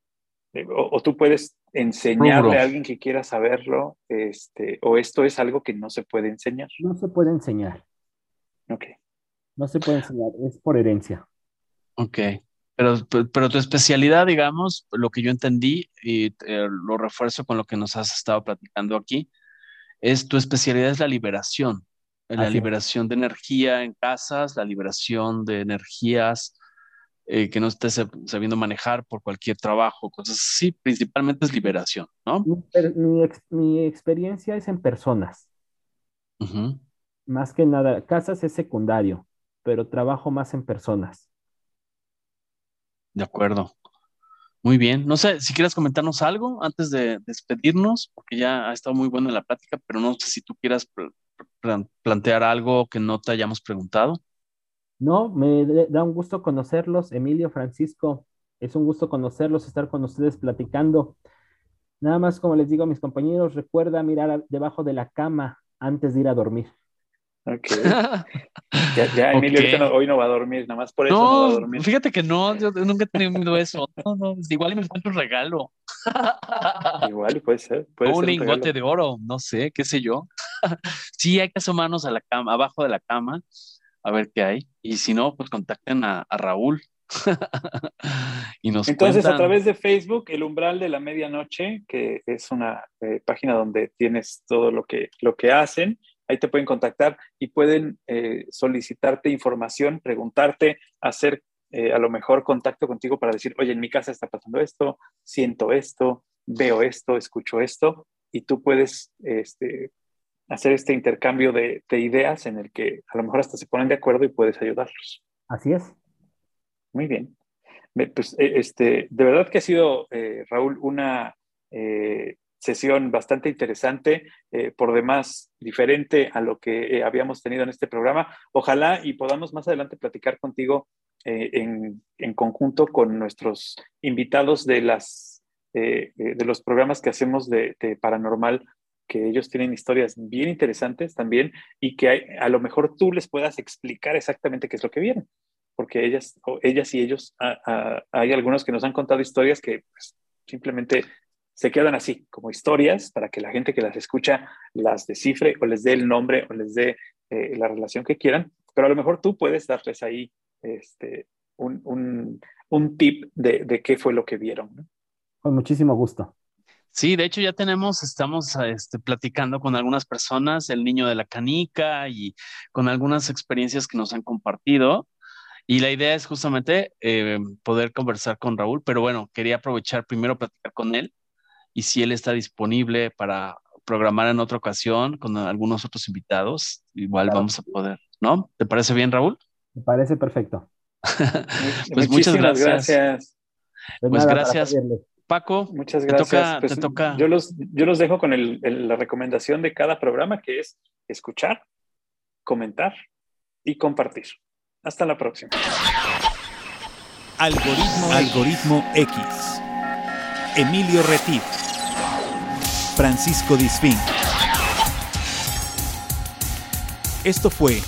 o, tú puedes enseñarle a alguien que quiera saberlo, este, o esto es algo que no se puede enseñar. No se puede enseñar. Ok. No se puede enseñar, es por herencia. Ok. Pero, pero tu especialidad, digamos, lo que yo entendí y eh, lo refuerzo con lo que nos has estado platicando aquí, es tu especialidad es la liberación, la liberación de energía en casas, la liberación de energías eh, que no estés sabiendo manejar por cualquier trabajo, cosas así, principalmente es liberación, ¿no? Mi, experiencia es en personas. Más que nada, casas es secundario pero trabajo más en personas. De acuerdo. Muy bien. No sé si quieres comentarnos algo antes de despedirnos, porque ya ha estado muy buena la plática, pero no sé si tú quieras plantear algo que no te hayamos preguntado. No, me da un gusto conocerlos, Emilio, Francisco. Es un gusto conocerlos, estar con ustedes platicando. Nada más, como les digo a mis compañeros, recuerda mirar debajo de la cama antes de ir a dormir. Ok. Ya, Emilio hoy no va a dormir, nada más por eso no, va a dormir. Fíjate que no, yo nunca he tenido eso. No, no, igual me encuentro un regalo. Igual puede ser. un lingote de oro, no sé, qué sé yo. sí, hay que asomarnos a la cama, abajo de la cama, a ver qué hay. Y si no, pues contacten a, Raúl. y nos Entonces, a través de Facebook, El Umbral de la Medianoche, que es una eh, página donde tienes todo lo que, lo que hacen ahí te pueden contactar y pueden eh, solicitarte información, preguntarte, hacer eh, a lo mejor contacto contigo para decir, oye, en mi casa está pasando esto, siento esto, veo esto, escucho esto, y tú puedes este, hacer este intercambio de, ideas en el que a lo mejor hasta se ponen de acuerdo y puedes ayudarlos. Así es. Muy bien. Pues, e, este, de verdad que ha sido, eh, Raúl, una sesión bastante interesante, eh, por demás diferente a lo que eh, habíamos tenido en este programa. Ojalá y podamos más adelante platicar contigo eh, en, en, conjunto con nuestros invitados de, las, de los programas que hacemos de, paranormal, que ellos tienen historias bien interesantes también y que a lo mejor tú les puedas explicar exactamente qué es lo que vieron porque ellas, ellas y ellos, hay algunos que nos han contado historias que pues, simplemente se quedan así, como historias, para que la gente que las escucha las descifre o les dé el nombre o les dé eh, la relación que quieran, pero a lo mejor tú puedes darles ahí este, un, tip de, qué fue lo que vieron. Con muchísimo gusto. Sí, de hecho ya tenemos, estamos este, platicando con algunas personas, el niño de la canica y con algunas experiencias que nos han compartido. Y la idea es justamente eh, poder conversar con Raúl, pero bueno, quería aprovechar primero platicar con él y si él está disponible para programar en otra ocasión con algunos otros invitados, igual vamos a poder, ¿no? ¿Te parece bien, Raúl? Me parece perfecto. pues muchas gracias. Pues gracias. Paco, muchas gracias. Pues, yo, los, yo los dejo con la recomendación de cada programa que es escuchar, comentar y compartir. Hasta la próxima. Algoritmo, Algoritmo X. Emilio Retif. Francisco Disfín. Esto fue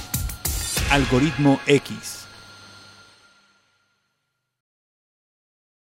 Algoritmo X